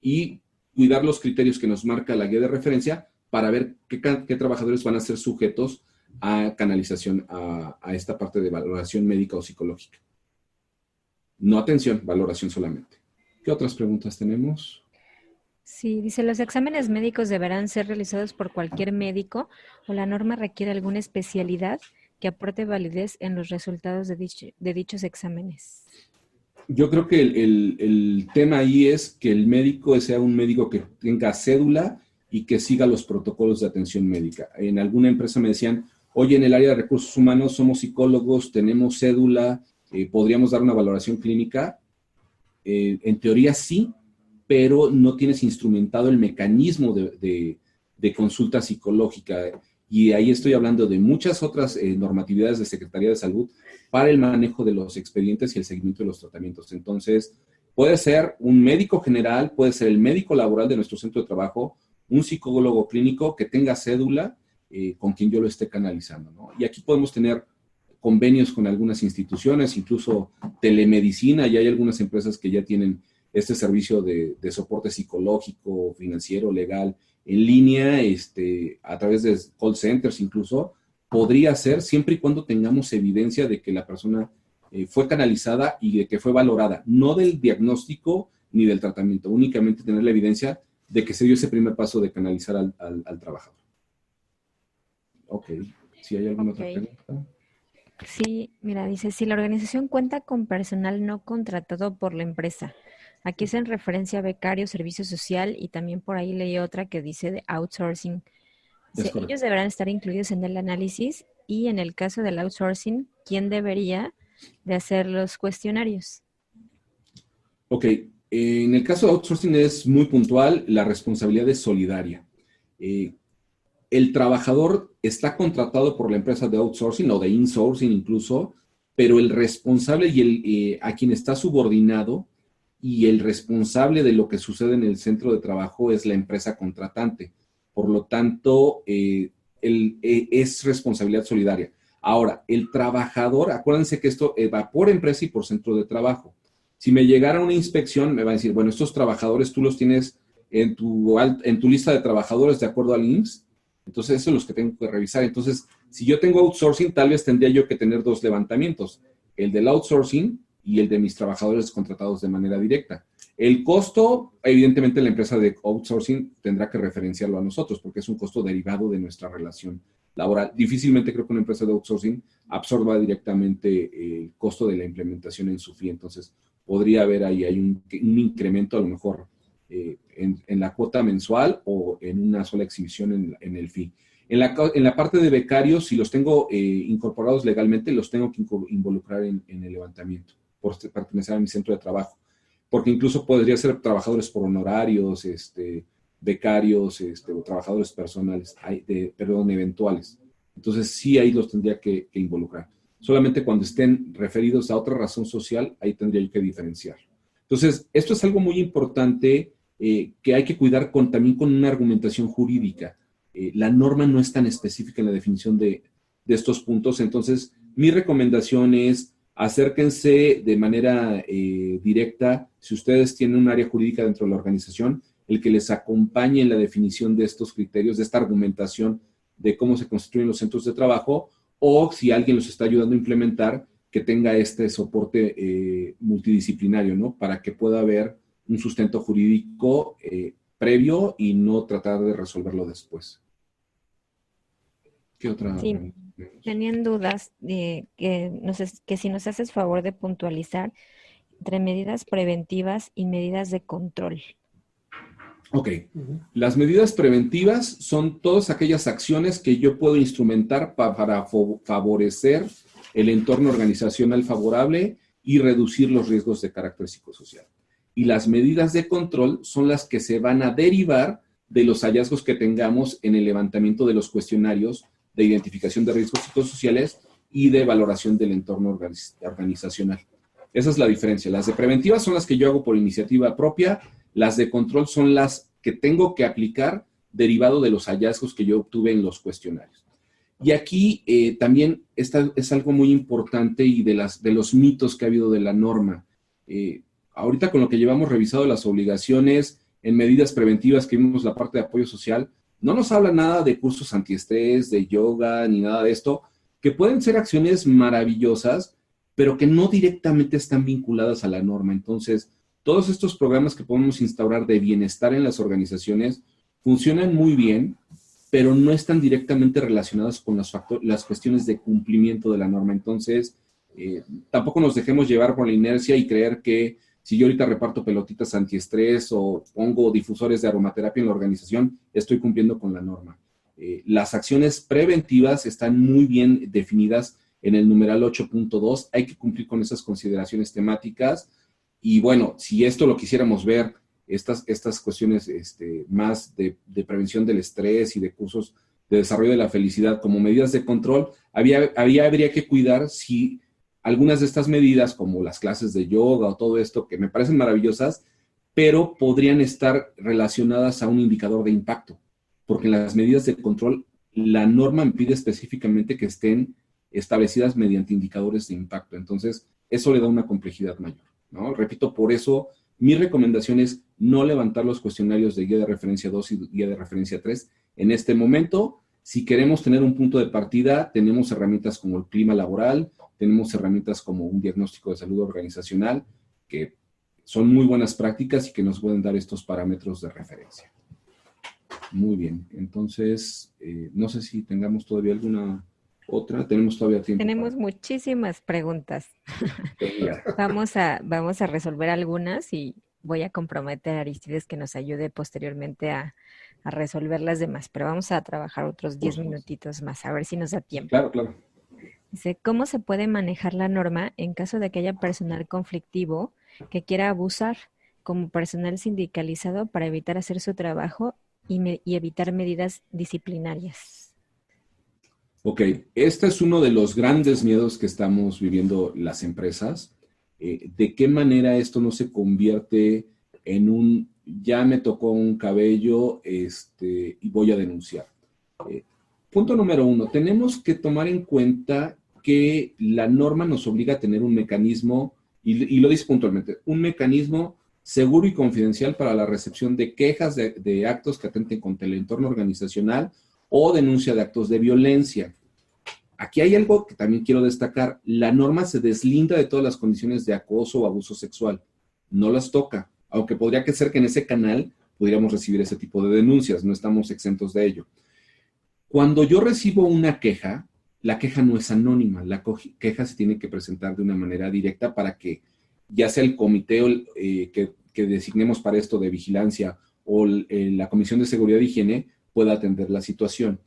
Y cuidar los criterios que nos marca la guía de referencia para ver qué, qué trabajadores van a ser sujetos a canalización a, a esta parte de valoración médica o psicológica. No atención, valoración solamente. ¿Qué otras preguntas tenemos? Sí, dice, ¿los exámenes médicos deberán ser realizados por cualquier médico o la norma requiere alguna especialidad que aporte validez en los resultados de, dichos exámenes? Yo creo que el, el, tema ahí es que el médico sea un médico que tenga cédula y que siga los protocolos de atención médica. En alguna empresa me decían, oye, en el área de recursos humanos somos psicólogos, tenemos cédula, eh, podríamos dar una valoración clínica. Eh, en teoría sí, pero no tienes instrumentado el mecanismo de, consulta psicológica. Y ahí estoy hablando de muchas otras eh, normatividades de Secretaría de Salud para el manejo de los expedientes y el seguimiento de los tratamientos. Entonces, puede ser un médico general, puede ser el médico laboral de nuestro centro de trabajo, un psicólogo clínico que tenga cédula con quien yo lo esté canalizando. Y aquí podemos tener convenios con algunas instituciones, incluso telemedicina, y hay algunas empresas que ya tienen este servicio de, soporte psicológico, financiero, legal, en línea, este, a través de call centers incluso, podría ser siempre y cuando tengamos evidencia de que la persona eh, fue canalizada y de que fue valorada, no del diagnóstico ni del tratamiento, únicamente tener la evidencia de que se dio ese primer paso de canalizar al, trabajador. Ok, si hay alguna otra pregunta. Sí, mira, dice, si la organización cuenta con personal no contratado por la empresa, aquí es en referencia a becario, servicio social y también por ahí leí otra que dice de outsourcing. ellos deberán estar incluidos en el análisis y en el caso del outsourcing, ¿quién debería de hacer los cuestionarios? Ok, en el caso de outsourcing es muy puntual, la responsabilidad es solidaria. Eh, el trabajador está contratado por la empresa de outsourcing o de insourcing incluso, pero el responsable y el, eh, a quien está subordinado y el responsable de lo que sucede en el centro de trabajo es la empresa contratante. Por lo tanto, eh, es responsabilidad solidaria. Ahora, el trabajador, acuérdense que esto va por empresa y por centro de trabajo. Si me llegara una inspección, me va a decir, bueno, estos trabajadores tú los tienes en tu, en tu lista de trabajadores de acuerdo al IMSS. Entonces, eso es los que tengo que revisar. Entonces, si yo tengo outsourcing, tal vez tendría yo que tener dos levantamientos, el del outsourcing y el de mis trabajadores contratados de manera directa. El costo, evidentemente, la empresa de outsourcing tendrá que referenciarlo a nosotros porque es un costo derivado de nuestra relación laboral. Difícilmente creo que una empresa de outsourcing absorba directamente el costo de la implementación en su fee. Entonces, podría haber ahí hay un, incremento a lo mejor eh, en, la cuota mensual o en una sola exhibición en, el fee. En la, en la, parte de becarios, si los tengo eh, incorporados legalmente, los tengo que involucrar en, el levantamiento por pertenecer a mi centro de trabajo. Porque incluso podría ser trabajadores por honorarios, este, becarios este, o trabajadores personales, de, perdón, eventuales. Entonces sí ahí los tendría que involucrar. Solamente cuando estén referidos a otra razón social, ahí tendría que diferenciar. Entonces, esto es algo muy importante eh, que hay que cuidar con, también con una argumentación jurídica. Eh, la norma no es tan específica en la definición de, estos puntos, entonces mi recomendación es acérquense de manera eh, directa, si ustedes tienen un área jurídica dentro de la organización, el que les acompañe en la definición de estos criterios, de esta argumentación de cómo se construyen los centros de trabajo, o si alguien los está ayudando a implementar, que tenga este soporte eh, multidisciplinario, ¿no? Para que pueda haber un sustento jurídico eh, previo y no tratar de resolverlo después. ¿Qué otra? Sí, tenían dudas de que, que si nos haces favor de puntualizar entre medidas preventivas y medidas de control. Ok, las medidas preventivas son todas aquellas acciones que yo puedo instrumentar para favorecer el entorno organizacional favorable y reducir los riesgos de carácter psicosocial. Y las medidas de control son las que se van a derivar de los hallazgos que tengamos en el levantamiento de los cuestionarios de identificación de riesgos psicosociales y de valoración del entorno organizacional. Esa es la diferencia. Las de preventivas son las que yo hago por iniciativa propia las de control son las que tengo que aplicar derivado de los hallazgos que yo obtuve en los cuestionarios. Y aquí eh, también esta, es algo muy importante y de, las, de los mitos que ha habido de la norma. Eh, ahorita con lo que llevamos revisado las obligaciones en medidas preventivas que vimos la parte de apoyo social, no nos habla nada de cursos antiestrés, de yoga, ni nada de esto, que pueden ser acciones maravillosas, pero que no directamente están vinculadas a la norma. Entonces, todos estos programas que podemos instaurar de bienestar en las organizaciones funcionan muy bien, pero no están directamente relacionados con las, cuestiones de cumplimiento de la norma. Entonces, eh, tampoco nos dejemos llevar por la inercia y creer que si yo ahorita reparto pelotitas antiestrés o pongo difusores de aromaterapia en la organización, estoy cumpliendo con la norma. Eh, las acciones preventivas están muy bien definidas en el numeral 8.2. Hay que cumplir con esas consideraciones temáticas y bueno, si esto lo quisiéramos ver, estas, estas cuestiones este, más de, prevención del estrés y de cursos de desarrollo de la felicidad como medidas de control, había, había, habría que cuidar si algunas de estas medidas, como las clases de yoga o todo esto, que me parecen maravillosas, pero podrían estar relacionadas a un indicador de impacto, porque en las medidas de control la norma me pide específicamente que estén establecidas mediante indicadores de impacto. Entonces, eso le da una complejidad mayor. Repito, por eso mi recomendación es no levantar los cuestionarios de guía de referencia 2 y guía de referencia 3 en este momento, Si queremos tener un punto de partida, tenemos herramientas como el clima laboral, tenemos herramientas como un diagnóstico de salud organizacional, que son muy buenas prácticas y que nos pueden dar estos parámetros de referencia. Muy bien, entonces, eh, no sé si tengamos todavía alguna otra, tenemos todavía tiempo. Tenemos muchísimas preguntas. vamos, a, vamos a resolver algunas y voy a comprometer a Aristides que nos ayude posteriormente a, a resolver las demás, pero vamos a trabajar otros 10 minutitos más, a ver si nos da tiempo. Claro, claro. Dice, ¿cómo se puede manejar la norma en caso de que haya personal conflictivo que quiera abusar como personal sindicalizado para evitar hacer su trabajo y, evitar medidas disciplinarias? Ok, este es uno de los grandes miedos que estamos viviendo las empresas. Eh, ¿De qué manera esto no se convierte en un ya me tocó un cabello este, y voy a denunciar? Eh, punto número uno, tenemos que tomar en cuenta que la norma nos obliga a tener un mecanismo y, lo dice puntualmente, un mecanismo seguro y confidencial para la recepción de quejas de, actos que atenten contra el entorno organizacional o denuncia de actos de violencia. Aquí hay algo que también quiero destacar. La norma se deslinda de todas las condiciones de acoso o abuso sexual. No las toca, aunque podría ser que en ese canal pudiéramos recibir ese tipo de denuncias. No estamos exentos de ello. Cuando yo recibo una queja, la queja no es anónima, la queja se tiene que presentar de una manera directa para que ya sea el comité eh, que, designemos para esto de vigilancia o eh, la Comisión de Seguridad y Higiene pueda atender la situación.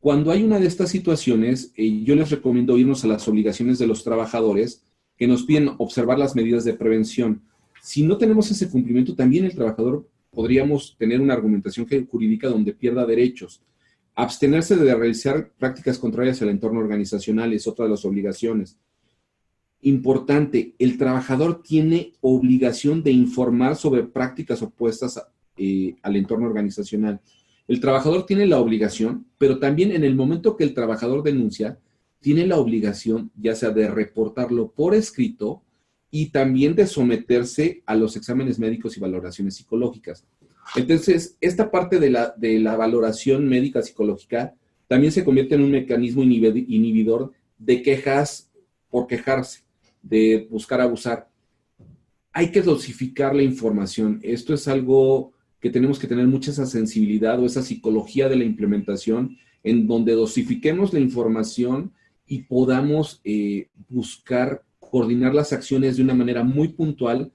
Cuando hay una de estas situaciones, eh, yo les recomiendo irnos a las obligaciones de los trabajadores que nos piden observar las medidas de prevención. Si no tenemos ese cumplimiento, también el trabajador podríamos tener una argumentación jurídica donde pierda derechos. Abstenerse de realizar prácticas contrarias al entorno organizacional es otra de las obligaciones. Importante, el trabajador tiene obligación de informar sobre prácticas opuestas eh, al entorno organizacional. El trabajador tiene la obligación, pero también en el momento que el trabajador denuncia, tiene la obligación ya sea de reportarlo por escrito y también de someterse a los exámenes médicos y valoraciones psicológicas. Entonces, esta parte de la, de la valoración médica psicológica también se convierte en un mecanismo inhibidor de quejas por quejarse, de buscar abusar. Hay que dosificar la información. Esto es algo que tenemos que tener mucha esa sensibilidad o esa psicología de la implementación en donde dosifiquemos la información y podamos eh, buscar coordinar las acciones de una manera muy puntual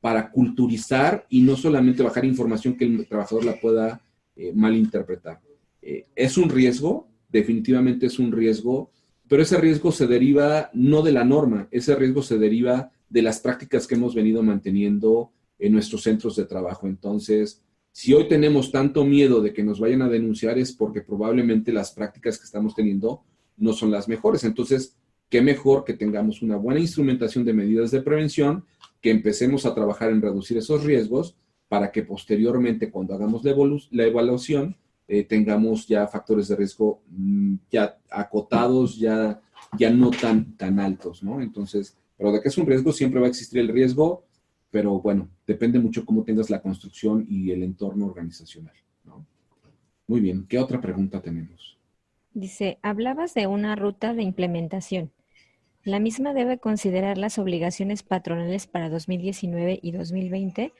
para culturizar y no solamente bajar información que el trabajador la pueda eh, malinterpretar. Eh, es un riesgo, definitivamente es un riesgo, pero ese riesgo se deriva no de la norma, ese riesgo se deriva de las prácticas que hemos venido manteniendo en nuestros centros de trabajo. Entonces, si hoy tenemos tanto miedo de que nos vayan a denunciar es porque probablemente las prácticas que estamos teniendo no son las mejores. Entonces, qué mejor que tengamos una buena instrumentación de medidas de prevención que empecemos a trabajar en reducir esos riesgos para que posteriormente, cuando hagamos la, evaluación, eh, tengamos ya factores de riesgo mm, ya acotados, ya, ya no tan, tan altos, ¿no? Entonces, pero de que es un riesgo, siempre va a existir el riesgo, pero bueno, depende mucho cómo tengas la construcción y el entorno organizacional, ¿no? Muy bien, ¿qué otra pregunta tenemos? Dice, hablabas de una ruta de implementación. La misma debe considerar las obligaciones patronales para 2019 y 2020.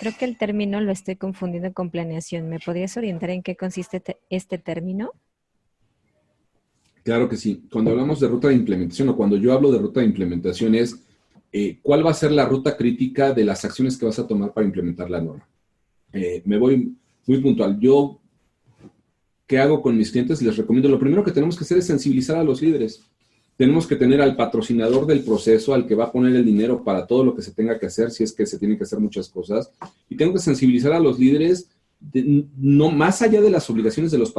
Creo que el término lo estoy confundiendo con planeación. ¿Me podrías orientar en qué consiste este término? Claro que sí. Cuando hablamos de ruta de implementación o cuando yo hablo de ruta de implementación es eh, cuál va a ser la ruta crítica de las acciones que vas a tomar para implementar la norma. Eh, me voy muy puntual. Yo, ¿qué hago con mis clientes? Les recomiendo, lo primero que tenemos que hacer es sensibilizar a los líderes tenemos que tener al patrocinador del proceso, al que va a poner el dinero para todo lo que se tenga que hacer, si es que se tienen que hacer muchas cosas. Y tengo que sensibilizar a los líderes, no más allá de las obligaciones de los,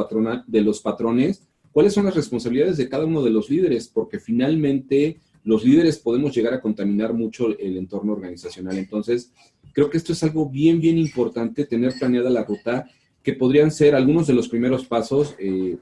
de los patrones, cuáles son las responsabilidades de cada uno de los líderes, porque finalmente los líderes podemos llegar a contaminar mucho el entorno organizacional. Entonces, creo que esto es algo bien, bien importante, tener planeada la ruta, que podrían ser algunos de los primeros pasos. Eh,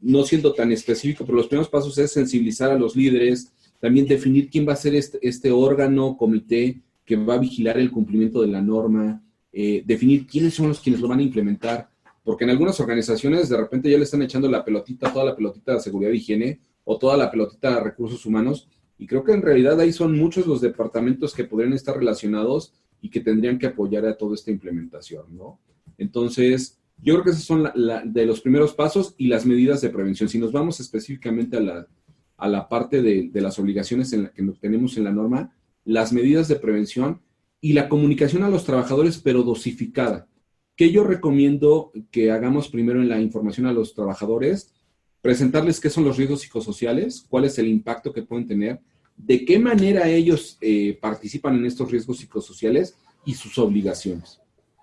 no siendo tan específico, pero los primeros pasos es sensibilizar a los líderes, también definir quién va a ser este, este órgano, comité que va a vigilar el cumplimiento de la norma, eh, definir quiénes son los quienes lo van a implementar, porque en algunas organizaciones de repente ya le están echando la pelotita, toda la pelotita de seguridad y higiene o toda la pelotita de recursos humanos, y creo que en realidad ahí son muchos los departamentos que podrían estar relacionados y que tendrían que apoyar a toda esta implementación, ¿no? Entonces, yo creo que esos son de los primeros pasos y las medidas de prevención. Si nos vamos específicamente a la, a la parte de, las obligaciones en la que tenemos en la norma, las medidas de prevención y la comunicación a los trabajadores, pero dosificada. ¿Qué yo recomiendo que hagamos primero en la información a los trabajadores? Presentarles qué son los riesgos psicosociales, cuál es el impacto que pueden tener, de qué manera ellos eh, participan en estos riesgos psicosociales y sus obligaciones,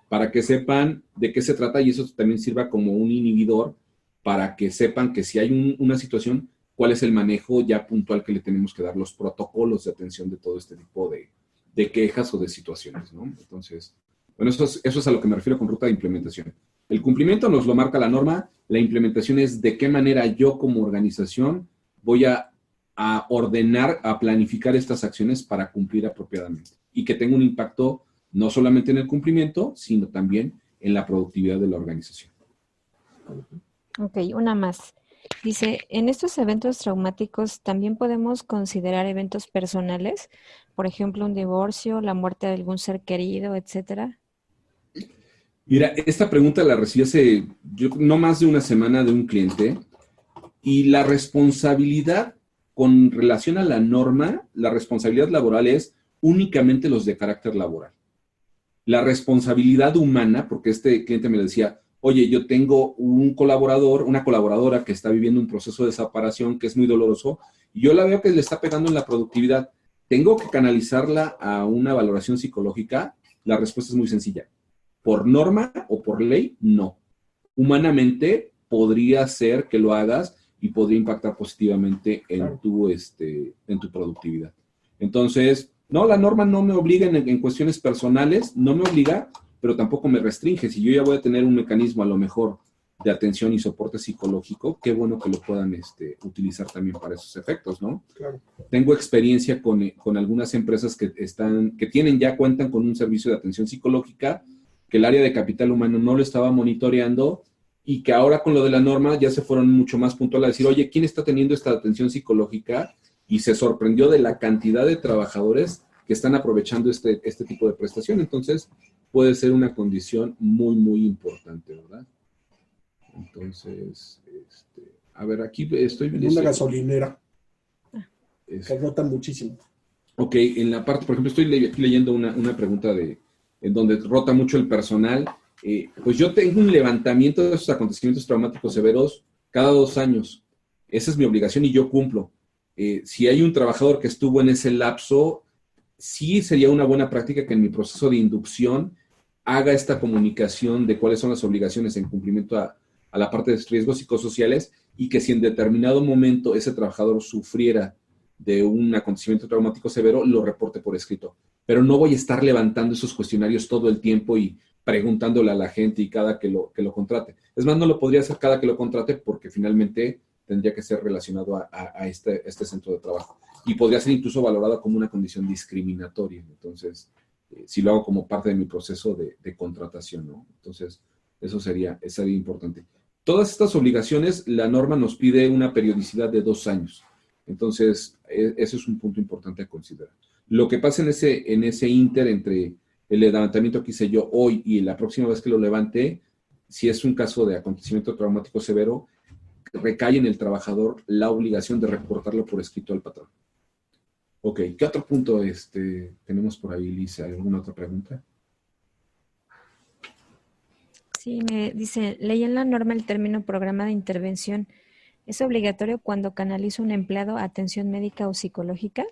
para que sepan de qué se trata y eso también sirva como un inhibidor para que sepan que si hay una situación, cuál es el manejo ya puntual que le tenemos que dar, los protocolos de atención de todo este tipo de, quejas o de situaciones, ¿no? Entonces, bueno, eso es, eso es a lo que me refiero con ruta de implementación. El cumplimiento nos lo marca la norma, la implementación es de qué manera yo como organización voy a, a ordenar, a planificar estas acciones para cumplir apropiadamente y que tenga un impacto no solamente en el cumplimiento, sino también en la productividad de la organización. Ok, una más. Dice, en estos eventos traumáticos también podemos considerar eventos personales, por ejemplo, un divorcio, la muerte de algún ser querido, etcétera. Mira, esta pregunta la recibí hace yo, no más de una semana de un cliente y la responsabilidad con relación a la norma, la responsabilidad laboral es únicamente los de carácter laboral. La responsabilidad humana, porque este cliente me decía, oye, yo tengo un colaborador, una colaboradora que está viviendo un proceso de separación que es muy doloroso, y yo la veo que le está pegando en la productividad. ¿Tengo que canalizarla a una valoración psicológica? La respuesta es muy sencilla. Por norma o por ley, no. Humanamente podría ser que lo hagas y podría impactar positivamente en tu, este, en tu productividad. Entonces, no, la norma no me obliga en cuestiones personales, no me obliga, pero tampoco me restringe. Si yo ya voy a tener un mecanismo a lo mejor de atención y soporte psicológico, qué bueno que lo puedan este, utilizar también para esos efectos, ¿no? Claro. Tengo experiencia con, con, algunas empresas que están, que tienen ya cuentan con un servicio de atención psicológica, que el área de capital humano no lo estaba monitoreando y que ahora con lo de la norma ya se fueron mucho más puntuales a decir, oye, ¿quién está teniendo esta atención psicológica? Y se sorprendió de la cantidad de trabajadores que están aprovechando este, este tipo de prestación. Entonces, puede ser una condición muy, muy importante, ¿verdad? Entonces, este, a ver, aquí estoy viendo. Una gasolinera. que rota muchísimo. Ok, en la parte, por ejemplo, estoy leyendo una, pregunta de en donde rota mucho el personal. Eh, pues yo tengo un levantamiento de esos acontecimientos traumáticos severos cada dos años. Esa es mi obligación y yo cumplo. Eh, si hay un trabajador que estuvo en ese lapso, sí sería una buena práctica que en mi proceso de inducción haga esta comunicación de cuáles son las obligaciones en cumplimiento a, la parte de riesgos psicosociales y que si en determinado momento ese trabajador sufriera de un acontecimiento traumático severo, lo reporte por escrito. Pero no voy a estar levantando esos cuestionarios todo el tiempo y preguntándole a la gente y cada que lo, que lo contrate. Es más, no lo podría hacer cada que lo contrate porque finalmente tendría que ser relacionado a, este, este centro de trabajo y podría ser incluso valorada como una condición discriminatoria. Entonces, eh, si lo hago como parte de mi proceso de, contratación, ¿no? Entonces, eso sería, sería importante. Todas estas obligaciones, la norma nos pide una periodicidad de dos años. Entonces, e, ese es un punto importante a considerar. Lo que pasa en ese, en ese inter entre el levantamiento que hice yo hoy y la próxima vez que lo levante, si es un caso de acontecimiento traumático severo, recae en el trabajador la obligación de reportarlo por escrito al patrón. Ok, ¿qué otro punto este, tenemos por ahí, Lisa? ¿Alguna otra pregunta? Sí, me dice, leí en la norma el término programa de intervención. ¿Es obligatorio cuando canaliza un empleado atención médica o psicológica?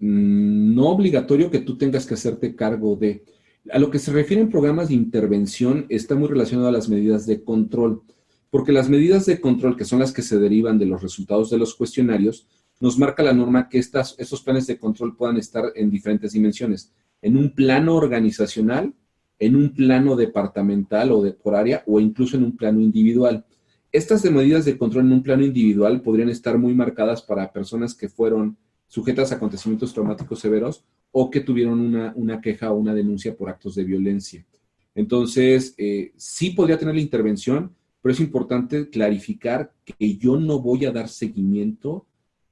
Mm, no obligatorio que tú tengas que hacerte cargo de. A lo que se refiere en programas de intervención está muy relacionado a las medidas de control, porque las medidas de control, que son las que se derivan de los resultados de los cuestionarios, nos marca la norma que estas, estos planes de control puedan estar en diferentes dimensiones, en un plano organizacional, en un plano departamental o de por área o incluso en un plano individual. Estas medidas de control en un plano individual podrían estar muy marcadas para personas que fueron sujetas a acontecimientos traumáticos severos o que tuvieron una, una queja o una denuncia por actos de violencia. Entonces, eh, sí podría tener la intervención, pero es importante clarificar que yo no voy a dar seguimiento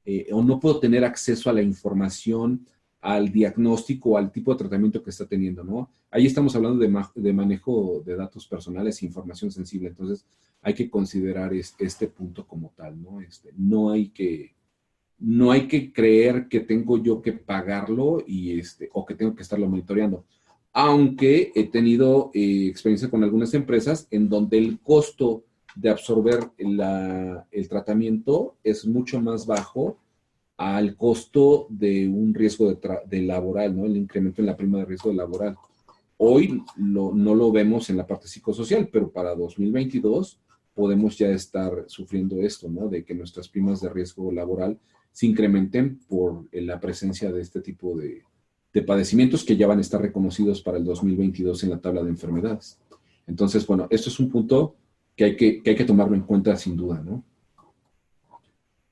eh, o no puedo tener acceso a la información, al diagnóstico o al tipo de tratamiento que está teniendo, ¿no? Ahí estamos hablando de, manejo de datos personales e información sensible, entonces hay que considerar este punto como tal, ¿no? Este, no hay que no hay que creer que tengo yo que pagarlo y este, o que tengo que estarlo monitoreando. Aunque he tenido eh, experiencia con algunas empresas en donde el costo de absorber el tratamiento es mucho más bajo al costo de un riesgo de, laboral, ¿no? El incremento en la prima de riesgo laboral. Hoy no lo vemos en la parte psicosocial, pero para 2022 podemos ya estar sufriendo esto, ¿no? De que nuestras primas de riesgo laboral se incrementen por la presencia de este tipo de, de padecimientos que ya van a estar reconocidos para el 2022 en la tabla de enfermedades. Entonces, bueno, esto es un punto que hay que, hay que tomarlo en cuenta sin duda, ¿no?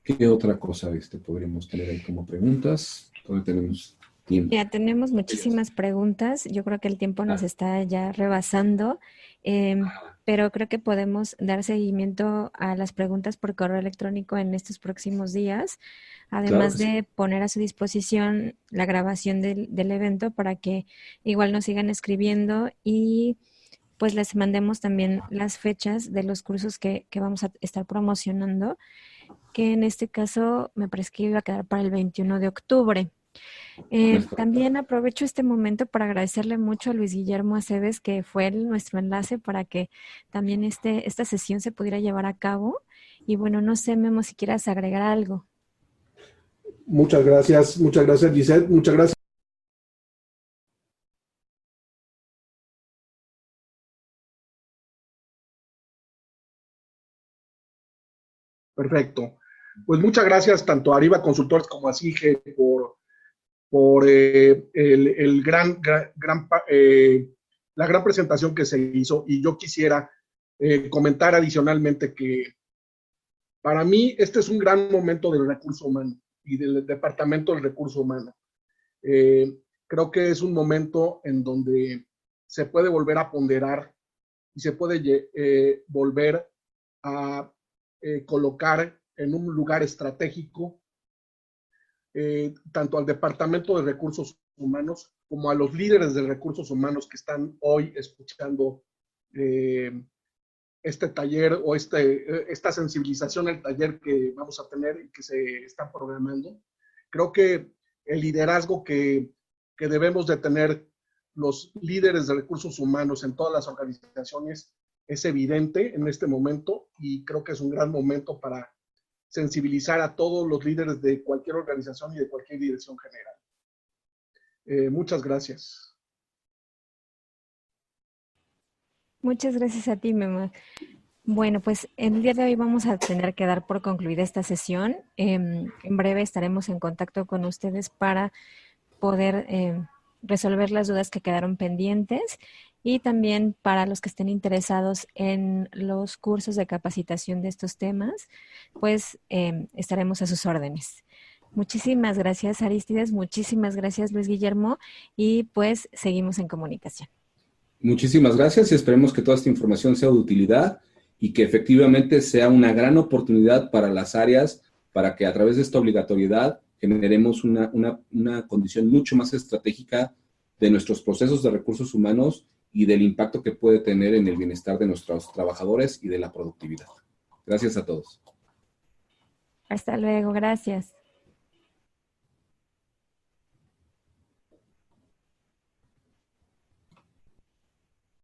¿Qué otra cosa este, podríamos tener ahí como preguntas? Todavía tenemos tiempo. Ya tenemos muchísimas preguntas. Yo creo que el tiempo nos ah. está ya rebasando, em, pero creo que podemos dar seguimiento a las preguntas por correo electrónico en estos próximos días, además de poner a su disposición la grabación del, del evento para que igual nos sigan escribiendo y pues les mandemos también las fechas de los cursos que, vamos a estar promocionando, que en este caso me parece que iba a quedar para el 21 de octubre. Eh, también aprovecho este momento para agradecerle mucho a Luis Guillermo Aceves, que fue nuestro enlace para que también este, esta sesión se pudiera llevar a cabo. Y bueno, no sé, Memo, si quieras agregar algo. Muchas gracias, muchas gracias, Giselle. Muchas gracias Perfecto. Pues muchas gracias tanto a Arriba Consultores como a CIGE por, por eh, el, gran, gran, eh, la gran presentación que se hizo. Y yo quisiera eh, comentar adicionalmente que para mí este es un gran momento del recurso humano y del Departamento del Recurso Humano. creo que es un momento en donde se puede volver a ponderar y se puede volver a eh, colocar en un lugar estratégico eh, tanto al Departamento de Recursos Humanos como a los líderes de recursos humanos que están hoy escuchando eh, este taller o este, esta sensibilización al taller que vamos a tener y que se está programando. Creo que el liderazgo que, que debemos de tener los líderes de recursos humanos en todas las organizaciones es evidente en este momento y creo que es un gran momento para sensibilizar a todos los líderes de cualquier organización y de cualquier dirección general. Eh, muchas gracias. Muchas gracias a ti, Memo. Bueno, pues el día de hoy vamos a tener que dar por concluida esta sesión. Em, en breve estaremos en contacto con ustedes para poder em, resolver las dudas que quedaron pendientes y también para los que estén interesados en los cursos de capacitación de estos temas, pues em, estaremos a sus órdenes. Muchísimas gracias, Aristides. Muchísimas gracias, Luis Guillermo. Y pues seguimos en comunicación. Muchísimas gracias y esperemos que toda esta información sea de utilidad y que efectivamente sea una gran oportunidad para las áreas para que a través de esta obligatoriedad generemos una, una condición mucho más estratégica de nuestros procesos de recursos humanos y del impacto que puede tener en el bienestar de nuestros trabajadores y de la productividad. Gracias a todos. Hasta luego, gracias.